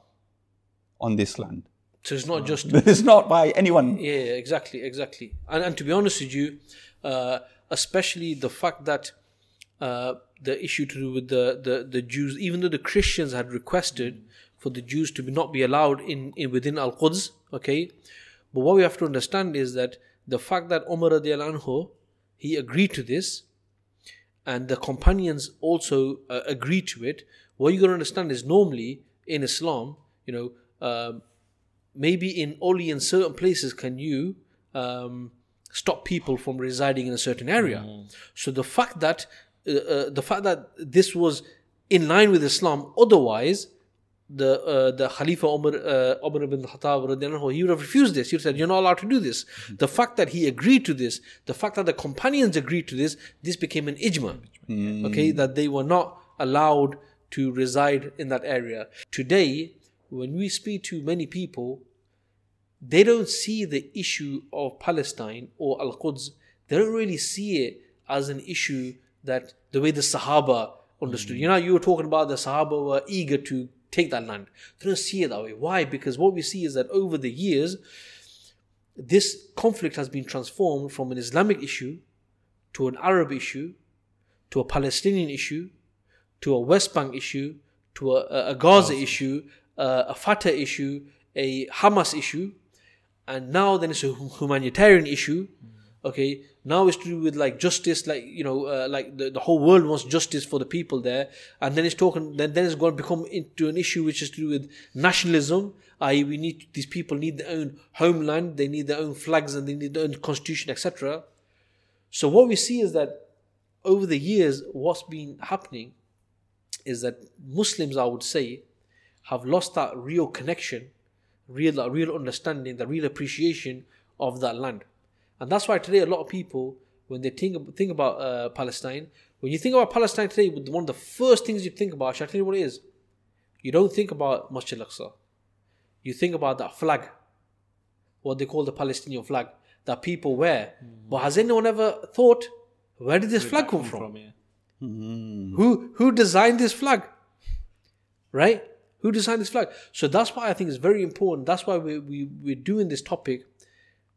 on this land. So it's not just [laughs] It's not by anyone. Yeah, exactly, exactly. And and to be honest with you, uh, especially the fact that uh, the issue to do with the, the, the Jews, even though the Christians had requested for the Jews to be not be allowed in, in within Al Quds, okay. But what we have to understand is that the fact that Umar anhu, he agreed to this, and the companions also uh, agreed to it. What you got to understand is normally in Islam, you know, um, maybe in only in certain places can you um, stop people from residing in a certain area. So the fact that uh, uh, the fact that this was in line with Islam, otherwise. The uh, the Khalifa Umar uh, Umar ibn Khattab he would have refused this. He would have said, "You're not allowed to do this." The fact that he agreed to this, the fact that the companions agreed to this, this became an ijma. Okay, that they were not allowed to reside in that area. Today, when we speak to many people, they don't see the issue of Palestine or Al Quds, they don't really see it as an issue that the way the Sahaba understood. Mm. You know, you were talking about the Sahaba were eager to take that land. They don't see it that way. Why? Because what we see is that over the years, this conflict has been transformed from an Islamic issue to an Arab issue to a Palestinian issue to a West Bank issue to a, a Gaza issue, uh, a Fatah issue, a Hamas issue, and now then it's a humanitarian issue. Okay, now it's to do with like justice, like you know, uh, like the, the whole world wants justice for the people there, and then it's talking. Then then it's going to become into an issue which is to do with nationalism. I.e., we need these people need their own homeland, they need their own flags, and they need their own constitution, etc. So what we see is that over the years, what's been happening is that Muslims, I would say, have lost that real connection, real that real understanding, the real appreciation of that land, and that's why today a lot of people, when they think think about uh, Palestine, when you think about Palestine today, one of the first things you think about, shall I tell you what it is? You don't think about Masjid al-Aqsa. You think about that flag, what they call the Palestinian flag, that people wear. But has anyone ever thought, where did this flag come from? yeah. Who who designed this flag? Right? Who designed this flag? So that's why I think it's very important. That's why we, we, we're doing this topic,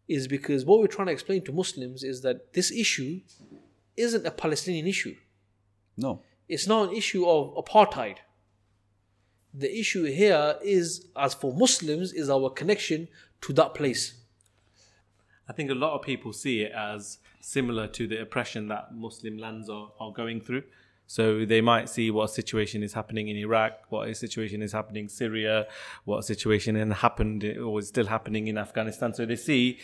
is because what we're trying to explain to Muslims is that this issue isn't a Palestinian issue. No. It's not an issue of apartheid. The issue here is, as for Muslims, is our connection to that place. I think a lot of people see it as similar to the oppression that Muslim lands are, are going through. So they might see what situation is happening in Iraq, what situation is happening in Syria, what situation happened or is still happening in Afghanistan. So they see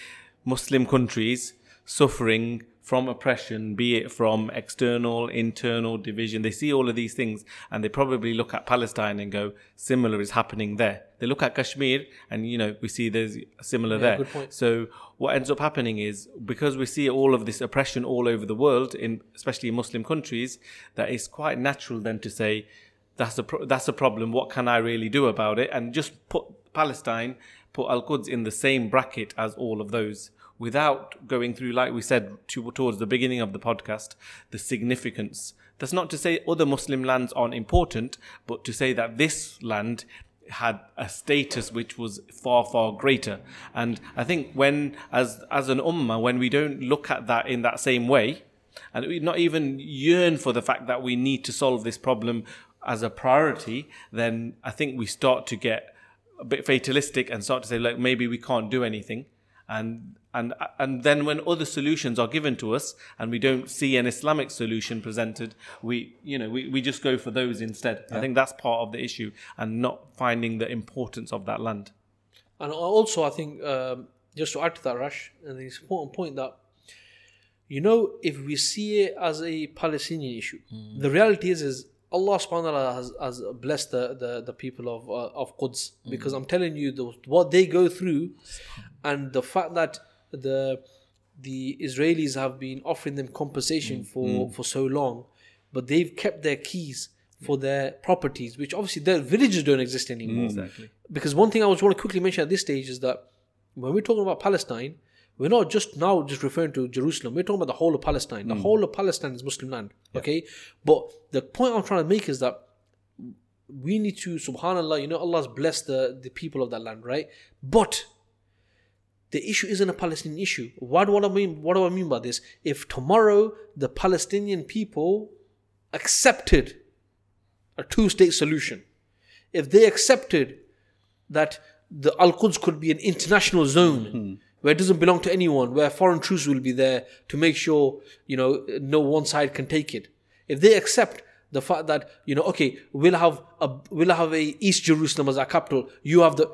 Muslim countries suffering from oppression, be it from external, internal division. They see all of these things and they probably look at Palestine and go, similar is happening there. They look at Kashmir and, you know, we see there's similar there. good point. So what ends up happening is because we see all of this oppression all over the world, in especially in Muslim countries, that it's quite natural then to say, that's a pro- that's a problem. What can I really do about it? And just put Palestine, put Al Quds in the same bracket as all of those, without going through, like we said to, towards the beginning of the podcast, the significance. That's not to say other Muslim lands aren't important, but to say that this land had a status which was far far greater and i think when as as an ummah when we don't look at that in that same way and we not even yearn for the fact that we need to solve this problem as a priority then i think we start to get a bit fatalistic and start to say like maybe we can't do anything and and and then when other solutions are given to us and we don't see an islamic solution presented we you know we, we just go for those instead. I think that's part of the issue and not finding the importance of that land. And also, I think um, just to add to that, Rash, and it's an important point that you know, if we see it as a Palestinian issue, the reality is is Allah subhanahu wa ta'ala has, has blessed the, the, the people of uh, of Quds. Because I'm telling you the, what they go through and the fact that the the Israelis have been offering them compensation mm, for, mm. for so long, but they've kept their keys for their properties, which obviously their villages don't exist anymore. Mm. Exactly. Because one thing I was want to quickly mention at this stage is that when we're talking about Palestine, we're not just now just referring to Jerusalem. We're talking about the whole of Palestine. The whole of Palestine is Muslim land. Okay, but the point I'm trying to make is that we need to, Subhanallah, you know, Allah's blessed the the people of that land, right? But the issue isn't a Palestinian issue. What do I mean? What do I mean by this? If tomorrow the Palestinian people accepted a two-state solution, if they accepted that the Al Quds could be an international zone hmm. where it doesn't belong to anyone, where foreign troops will be there to make sure you know no one side can take it. If they accept the fact that you know, okay, we'll have a we'll have a East Jerusalem as our capital. You have the.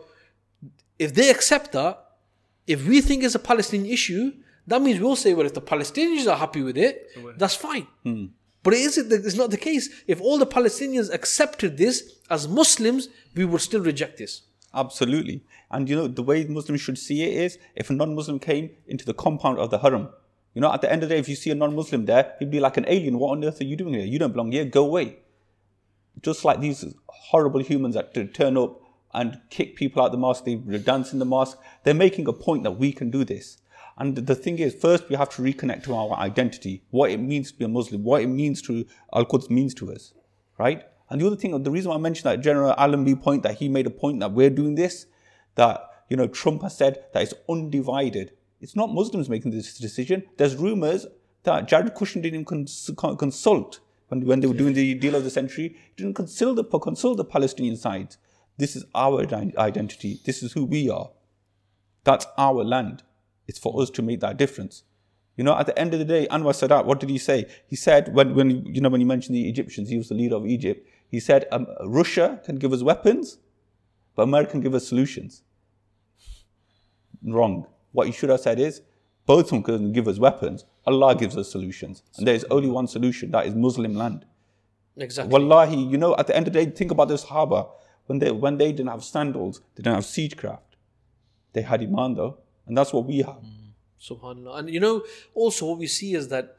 If they accept that, if we think it's a Palestinian issue, that means we'll say, well, if the Palestinians are happy with it, that's fine. Hmm. But is it? It's not the case. If all the Palestinians accepted this as Muslims, we would still reject this. Absolutely. And you know, the way Muslims should see it is if a non Muslim came into the compound of the Haram, you know, at the end of the day, if you see a non Muslim there, he'd be like an alien. What on earth are you doing here? You don't belong here. Go away. Just like these horrible humans that turn up and kick people out the mosque, they dance in the mosque. They're making a point that we can do this. And the thing is, first we have to reconnect to our identity, what it means to be a Muslim, what it means to Al Quds means to us, right? And the other thing, the reason why I mentioned that General Allenby point that he made a point that we're doing this, that you know Trump has said that it's undivided. It's not Muslims making this decision. There's rumors that Jared Kushner didn't even consult when, when they were doing the deal of the century. He didn't consult the consult the Palestinian side. This is our identity. This is who we are. That's our land. It's for us to make that difference. You know, at the end of the day, Anwar Sadat, what did he say? He said when, when you know when he mentioned the Egyptians, he was the leader of Egypt. He said um, Russia can give us weapons, but America can give us solutions. Wrong. What he should have said is both of them can give us weapons. Allah gives us solutions, and there is only one solution. That is Muslim land. Exactly. Wallahi, you know, at the end of the day, think about this Sahaba. When they when they didn't have sandals, they didn't have siegecraft. They had Iman though, and that's what we have. Mm, subhanallah. And you know, also what we see is that,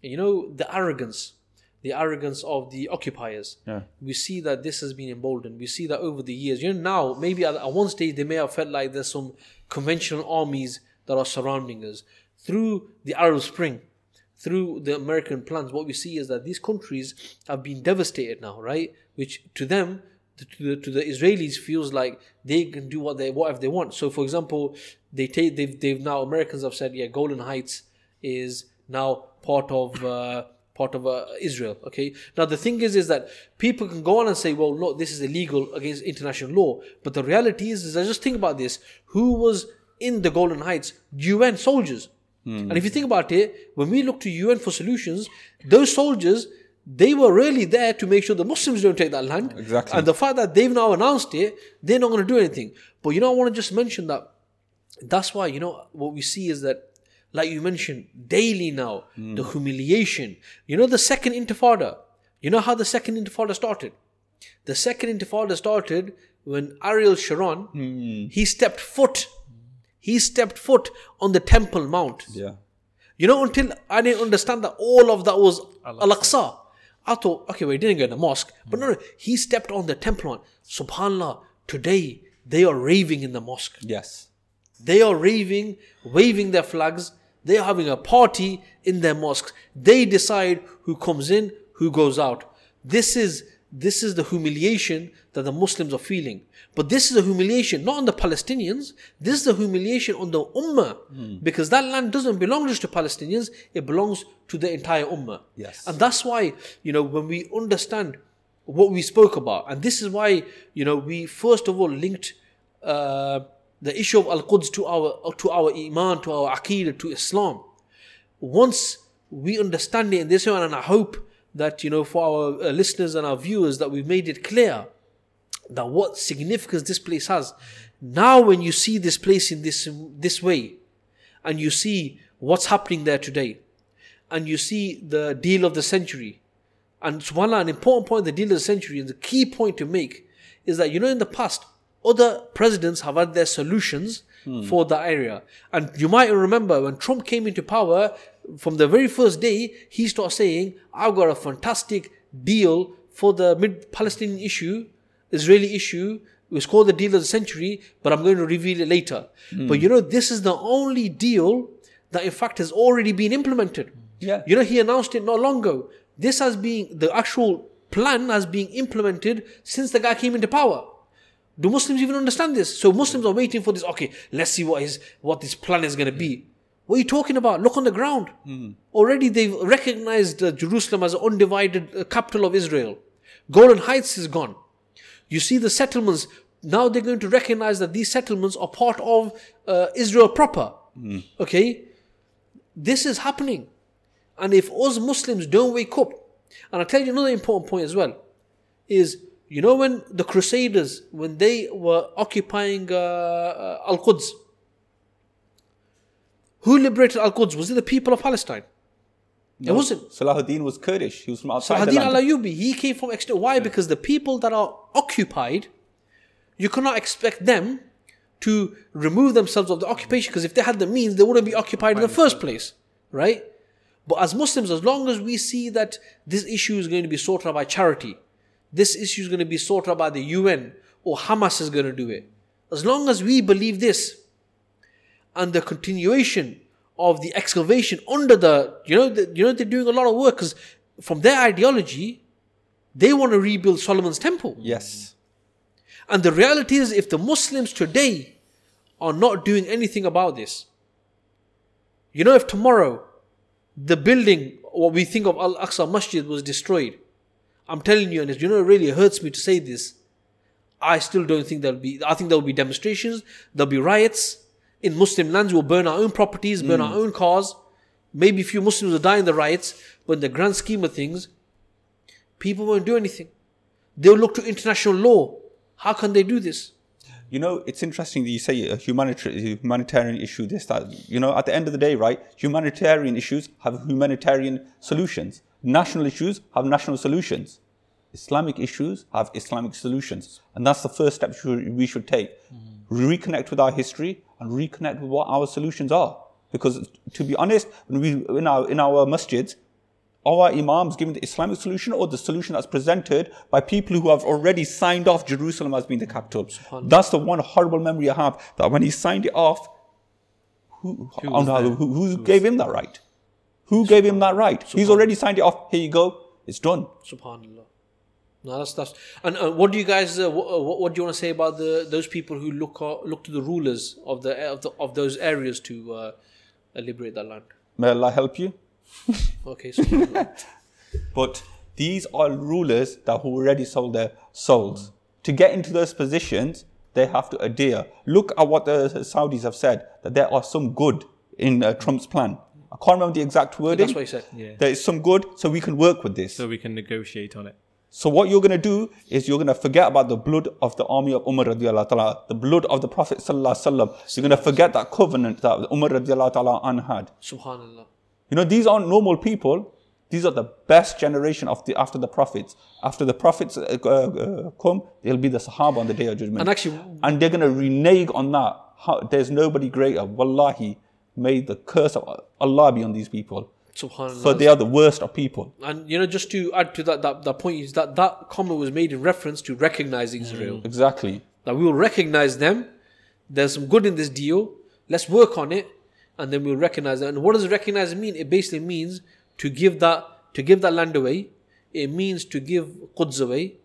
you know, the arrogance, the arrogance of the occupiers. Yeah. We see that this has been emboldened. We see that over the years. You know, now maybe at, at one stage they may have felt like there's some conventional armies that are surrounding us. Through the Arab Spring, through the American plans, what we see is that these countries have been devastated now, right? Which to them, to the, to the Israelis, feels like they can do what they whatever they want. So, for example, they take they've they've now Americans have said, yeah, Golan Heights is now part of. Uh, part of uh, Israel. Okay. Now the thing is, is that people can go on and say, "Well, no, this is illegal against international law." But the reality is, is I just think about this: who was in the Golan Heights? UN soldiers. And if you think about it, when we look to UN for solutions, those soldiers they were really there to make sure the Muslims don't take that land. Exactly. And the fact that they've now announced it, they're not going to do anything. But you know, I want to just mention that that's why you know what we see is that like you mentioned daily now hmm. the humiliation you know the second intifada you know how the second intifada started the second intifada started when ariel sharon hmm. he stepped foot he stepped foot on the temple mount Yeah. you know, until I didn't understand that all of that was Al Aqsa. I thought, okay, well, he didn't go to the mosque. But hmm. no, no, he stepped on the temple mount. SubhanAllah, today they are raving in the mosque. Yes. They are raving, waving their flags. They are having a party in their mosques. They decide who comes in, who goes out. This is this is the humiliation that the Muslims are feeling. But this is a humiliation not on the Palestinians. This is a humiliation on the Ummah. Because that land doesn't belong just to Palestinians, it belongs to the entire Ummah. Yes. And that's why, you know, when we understand what we spoke about, and this is why, you know, we first of all linked uh, the issue of Al Quds to our to our Iman, to our Aqidah, to Islam. Once we understand it in this way, and I hope that you know for our uh, listeners and our viewers that we've made it clear that what significance this place has. Now, when you see this place in this this way, and you see what's happening there today, and you see the deal of the century, and subhanAllah, an important point, the deal of the century, and the key point to make is that you know in the past, other presidents have had their solutions for the area. And you might remember when Trump came into power, from the very first day, he started saying, I've got a fantastic deal for the mid Palestinian issue, Israeli issue. It was called the deal of the century, but I'm going to reveal it later. Hmm. But you know, this is the only deal that in fact has already been implemented. Yeah. You know, he announced it not long ago. This has been the actual plan has been implemented since the guy came into power. Do Muslims even understand this? So Muslims are waiting for this. Okay, let's see what his what this plan is going to be. What are you talking about? Look on the ground. Already they've recognized uh, Jerusalem as an undivided uh, capital of Israel. Golan Heights is gone. You see the settlements. Now they're going to recognize that these settlements are part of uh, Israel proper. Okay, this is happening. And if us Muslims don't wake up, and I'll tell you another important point as well, is you know when the Crusaders, when they were occupying uh, uh, Al Quds, who liberated Al Quds? Was it the people of Palestine? It wasn't. Salahuddin was Kurdish. He was from outside Saladin al Ayyubi, he came from external. Why? Because the people that are occupied, you cannot expect them to remove themselves of the occupation because if they had the means, they wouldn't be occupied in the first place, right? But as Muslims, as long as we see that this issue is going to be sorted out by charity, this issue is going to be sorted out by the UN or Hamas is going to do it. As long as we believe this, and the continuation of the excavation under the you know the, you know they're doing a lot of work because from their ideology they want to rebuild Solomon's temple Yes. and the reality is if the Muslims today are not doing anything about this you know if tomorrow the building what we think of Al-Aqsa Masjid was destroyed I'm telling you and you know it really hurts me to say this I still don't think there'll be I think there'll be demonstrations there'll be riots in Muslim lands we'll burn our own properties burn our hmm. own cars maybe a few Muslims will die in the riots but in the grand scheme of things people won't do anything they'll look to international law how can they do this You know, it's interesting that you say a humanitarian humanitarian issue. This that you know, at the end of the day, right? Humanitarian issues have humanitarian solutions. National issues have national solutions. Islamic issues have Islamic solutions, and that's the first step we should take. Hmm. Reconnect with our history and reconnect with what our solutions are. Because to be honest, when we in our in our masjids, are our imams giving the Islamic solution or the solution that's presented by people who have already signed off Jerusalem as being the capital? That's the one horrible memory I have that when he signed it off, who, oh was no, who, who gave him that right? Who gave him that right? He's already signed it off. Here you go. It's done. Subhanallah. No, that's that's. And uh, what do you guys? Uh, what, what, what do you want to say about the those people who look uh, look to the rulers of the of, the, of those areas to uh, liberate that land? May Allah help you. [laughs] Okay, subhanallah. But these are rulers that who already sold their souls. To get into those positions, they have to adhere. Look at what the Saudis have said that there are some good in uh, Trump's plan. I can't remember the exact wording. that's what he said. Yeah. There is some good, so we can work with this. So we can negotiate on it. So what you're going to do is you're going to forget about the blood of the army of Umar radiallahu ta'ala, the blood of the Prophet sallallahu alaihi wasallam. You're going to forget that covenant that Umar radiallahu ta'ala an had. Subhanallah. You know, these aren't normal people. These are the best generation of the after the prophets. After the prophets uh, uh, uh, come, they'll be the Sahaba on the day of judgment. And actually- and they're going to renege on that. How, there's nobody greater. Wallahi, may the curse of Allah be on these people. Subhanallah. For they are the worst of people. and you know, just to add to that, that, that point is that that comment was made in reference to recognizing Israel. Mm. Exactly. That we will recognize them. There's some good in this deal. Let's work on it, and then we'll recognize it. And what does recognize mean? It basically means to give that to give that land away. It means to give Quds away.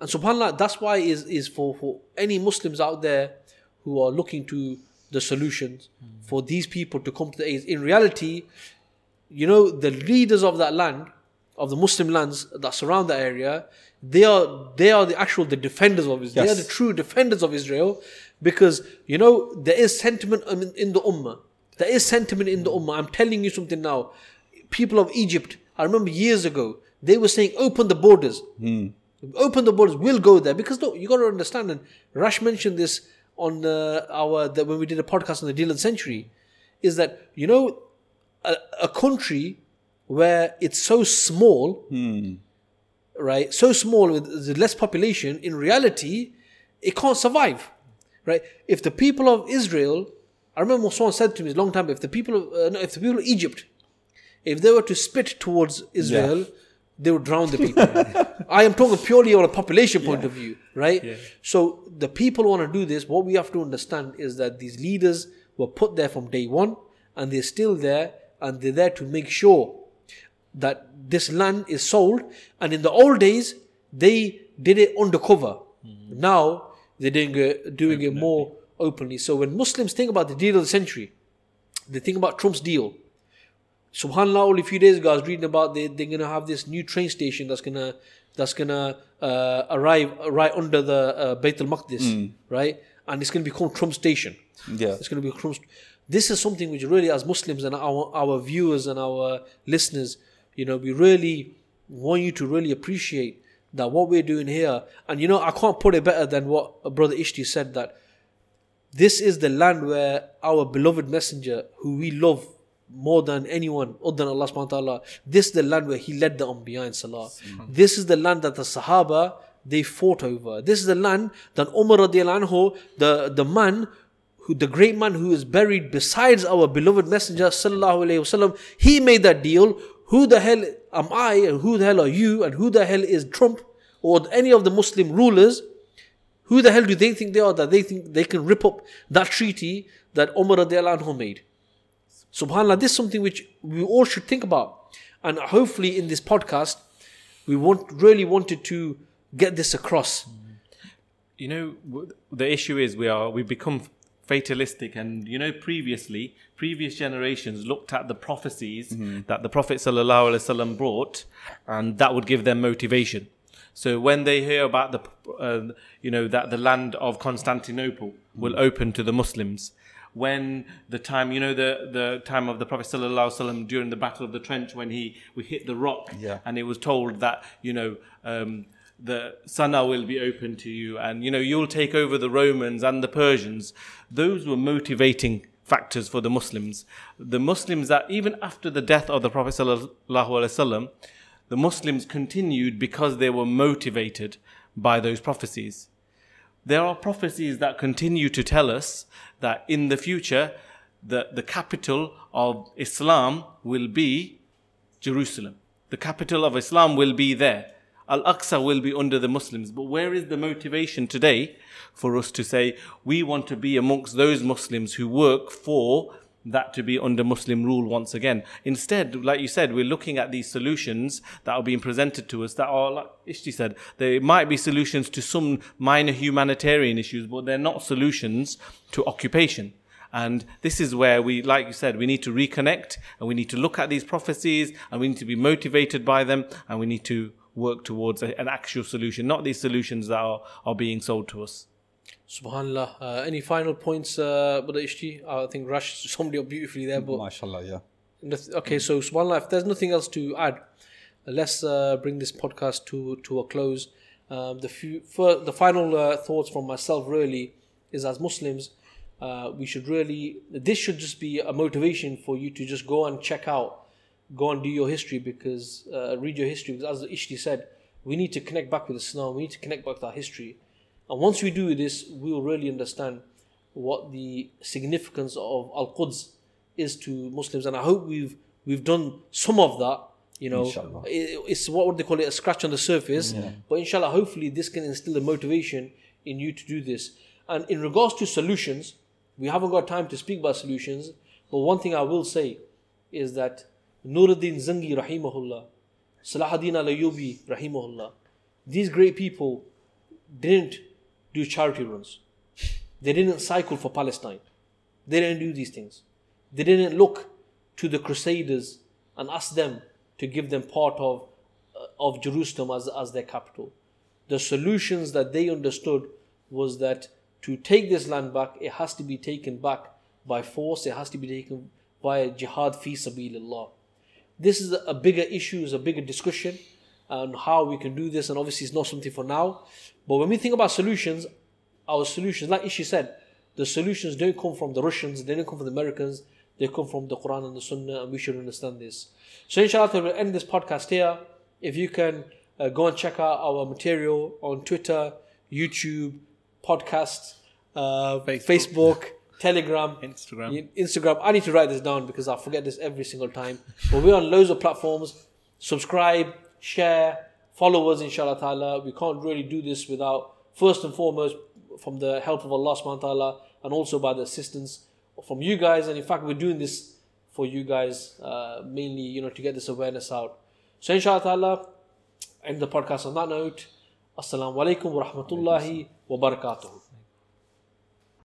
And subhanAllah, that's why is is for, for any Muslims out there who are looking to the solutions mm. for these people to come to the aid. In reality, you know, the leaders of that land, of the Muslim lands that surround that area, they are they are the actual the defenders of Israel. They are the true defenders of Israel because you know there is sentiment in, in the ummah. There is sentiment in the ummah. I'm telling you something now. People of Egypt, I remember years ago, they were saying, "Open the borders." Open the borders. We'll go there because look, you got to understand. And Rash mentioned this on uh, our the, when we did a podcast on the deal of the century, is that you know a, a country where it's so small, right? So small with the less population. In reality, it can't survive, right? If the people of Israel, I remember someone said to me a long time, if the people of uh, no, if the people of Egypt, if they were to spit towards Israel, they would drown the people. [laughs] I am talking purely on a population point of view, right? So the people want to do this. What we have to understand is that these leaders were put there from day one, and they're still there, and they're there to make sure that this land is sold. And in the old days, they did it undercover. Now they're doing it, doing it more openly. So when Muslims think about the deal of the century, they think about Trump's deal. Subhanallah, only a few days ago, I was reading about they, they're going to have this new train station that's going to that's going to uh, arrive right under the uh, Beit al Maqdis, right? And it's going to be called Trump Station. Yeah. It's going to be Trump. This is something which really, as Muslims and our our viewers and our listeners, you know, we really want you to really appreciate that what we're doing here. And you know, I can't put it better than what Brother Ishti said that this is the land where our beloved messenger, who we love more than anyone other than Allah subhanahu wa ta'ala, this is the land where he led the Anbiya in Salah. Hmm. This is the land that the Sahaba they fought over. This is the land that Umar radiallahu anhu, the, the man who the great man who is buried besides our beloved messenger sallallahu alayhi wasallam, he made that deal. Who the hell am I and who the hell are you and who the hell is Trump or any of the Muslim rulers? Who the hell do they think they are that they think they can rip up that treaty that Umar anhu made? Subhanallah, this is something which we all should think about. And hopefully in this podcast, we want really wanted to get this across. you know the issue is we are we become fatalistic. And you know previously previous generations looked at the prophecies that the prophet sallallahu alaihi wasallam brought and that would give them motivation. So when they hear about the uh, you know that the land of constantinople will open to the muslims when the time you know the the time of the prophet sallallahu alaihi wasallam during the battle of the trench when he we hit the rock Yeah. and it was told that you know um, the Sana will be open to you, and you know you'll take over the Romans and the Persians. Those were motivating factors for the Muslims. The Muslims that even after the death of the Prophet sallallahu alaihi wasallam, the Muslims continued because they were motivated by those prophecies. There are prophecies that continue to tell us that in the future, the, the capital of Islam will be Jerusalem. The capital of Islam will be there. Al Aqsa will be under the Muslims. But where is the motivation today for us to say we want to be amongst those Muslims who work for that to be under Muslim rule once again? Instead, like you said, we're looking at these solutions that are being presented to us that are, like Ishti said, they might be solutions to some minor humanitarian issues, but they're not solutions to occupation. And this is where we, like you said, we need to reconnect and we need to look at these prophecies and we need to be motivated by them and we need to work towards a, an actual solution, not these solutions that are, are being sold to us. Subhanallah. Uh, any final points, uh, Brother Ishti? I think Rush summed it up beautifully there. But MashaAllah, yeah. okay, so Subhanallah, if there's nothing else to add, let's uh, bring this podcast to to a close. Um, the few, for, the final uh, thoughts from myself really is as Muslims, uh, we should really this should just be a motivation for you to just go and check out, go and do your history because uh, read your history because as Ishti said, we need to connect back with Islam. We need to connect back with our history, and once we do this, we will really understand what the significance of Al Quds is to Muslims, and I hope we've we've done some of that. You know, it- it's what would they call it a scratch on the surface, but inshallah, hopefully, this can instill a motivation in you to do this. And in regards to solutions, we haven't got time to speak about solutions, but one thing I will say is that Nuruddin Zangi rahimahullah, Salahuddin al-Ayyubi rahimahullah, these great people didn't do charity runs. They didn't cycle for Palestine. They didn't do these things. They didn't look to the Crusaders and ask them to give them part of, uh, of Jerusalem as, as their capital. The solutions that they understood was that to take this land back, it has to be taken back by force, it has to be taken via jihad fi sabilillah. This is a bigger issue, is a bigger discussion on how we can do this, and obviously it's not something for now. But when we think about solutions, our solutions, like Ishti said, The solutions don't come from the Russians, they don't come from the Americans, they come from the Quran and the Sunnah, and we should understand this. So, inshallah, we'll end this podcast here. If you can uh, go and check out our material on Twitter, YouTube, podcast, uh, Facebook. Facebook, Telegram, Instagram. Instagram. I need to write this down because I forget this every single time. But we're on loads of platforms. Subscribe, share, follow us, inshallah ta'ala. We can't really do this without, first and foremost, from the help of Allah subhanahu wa ta'ala and also by the assistance from you guys. And in fact, we're doing this for you guys, uh, mainly, you know, to get this awareness out. So inshallah ta'ala, end the podcast on that note. Assalamu alaikum wa rahmatullahi wa barakatuh.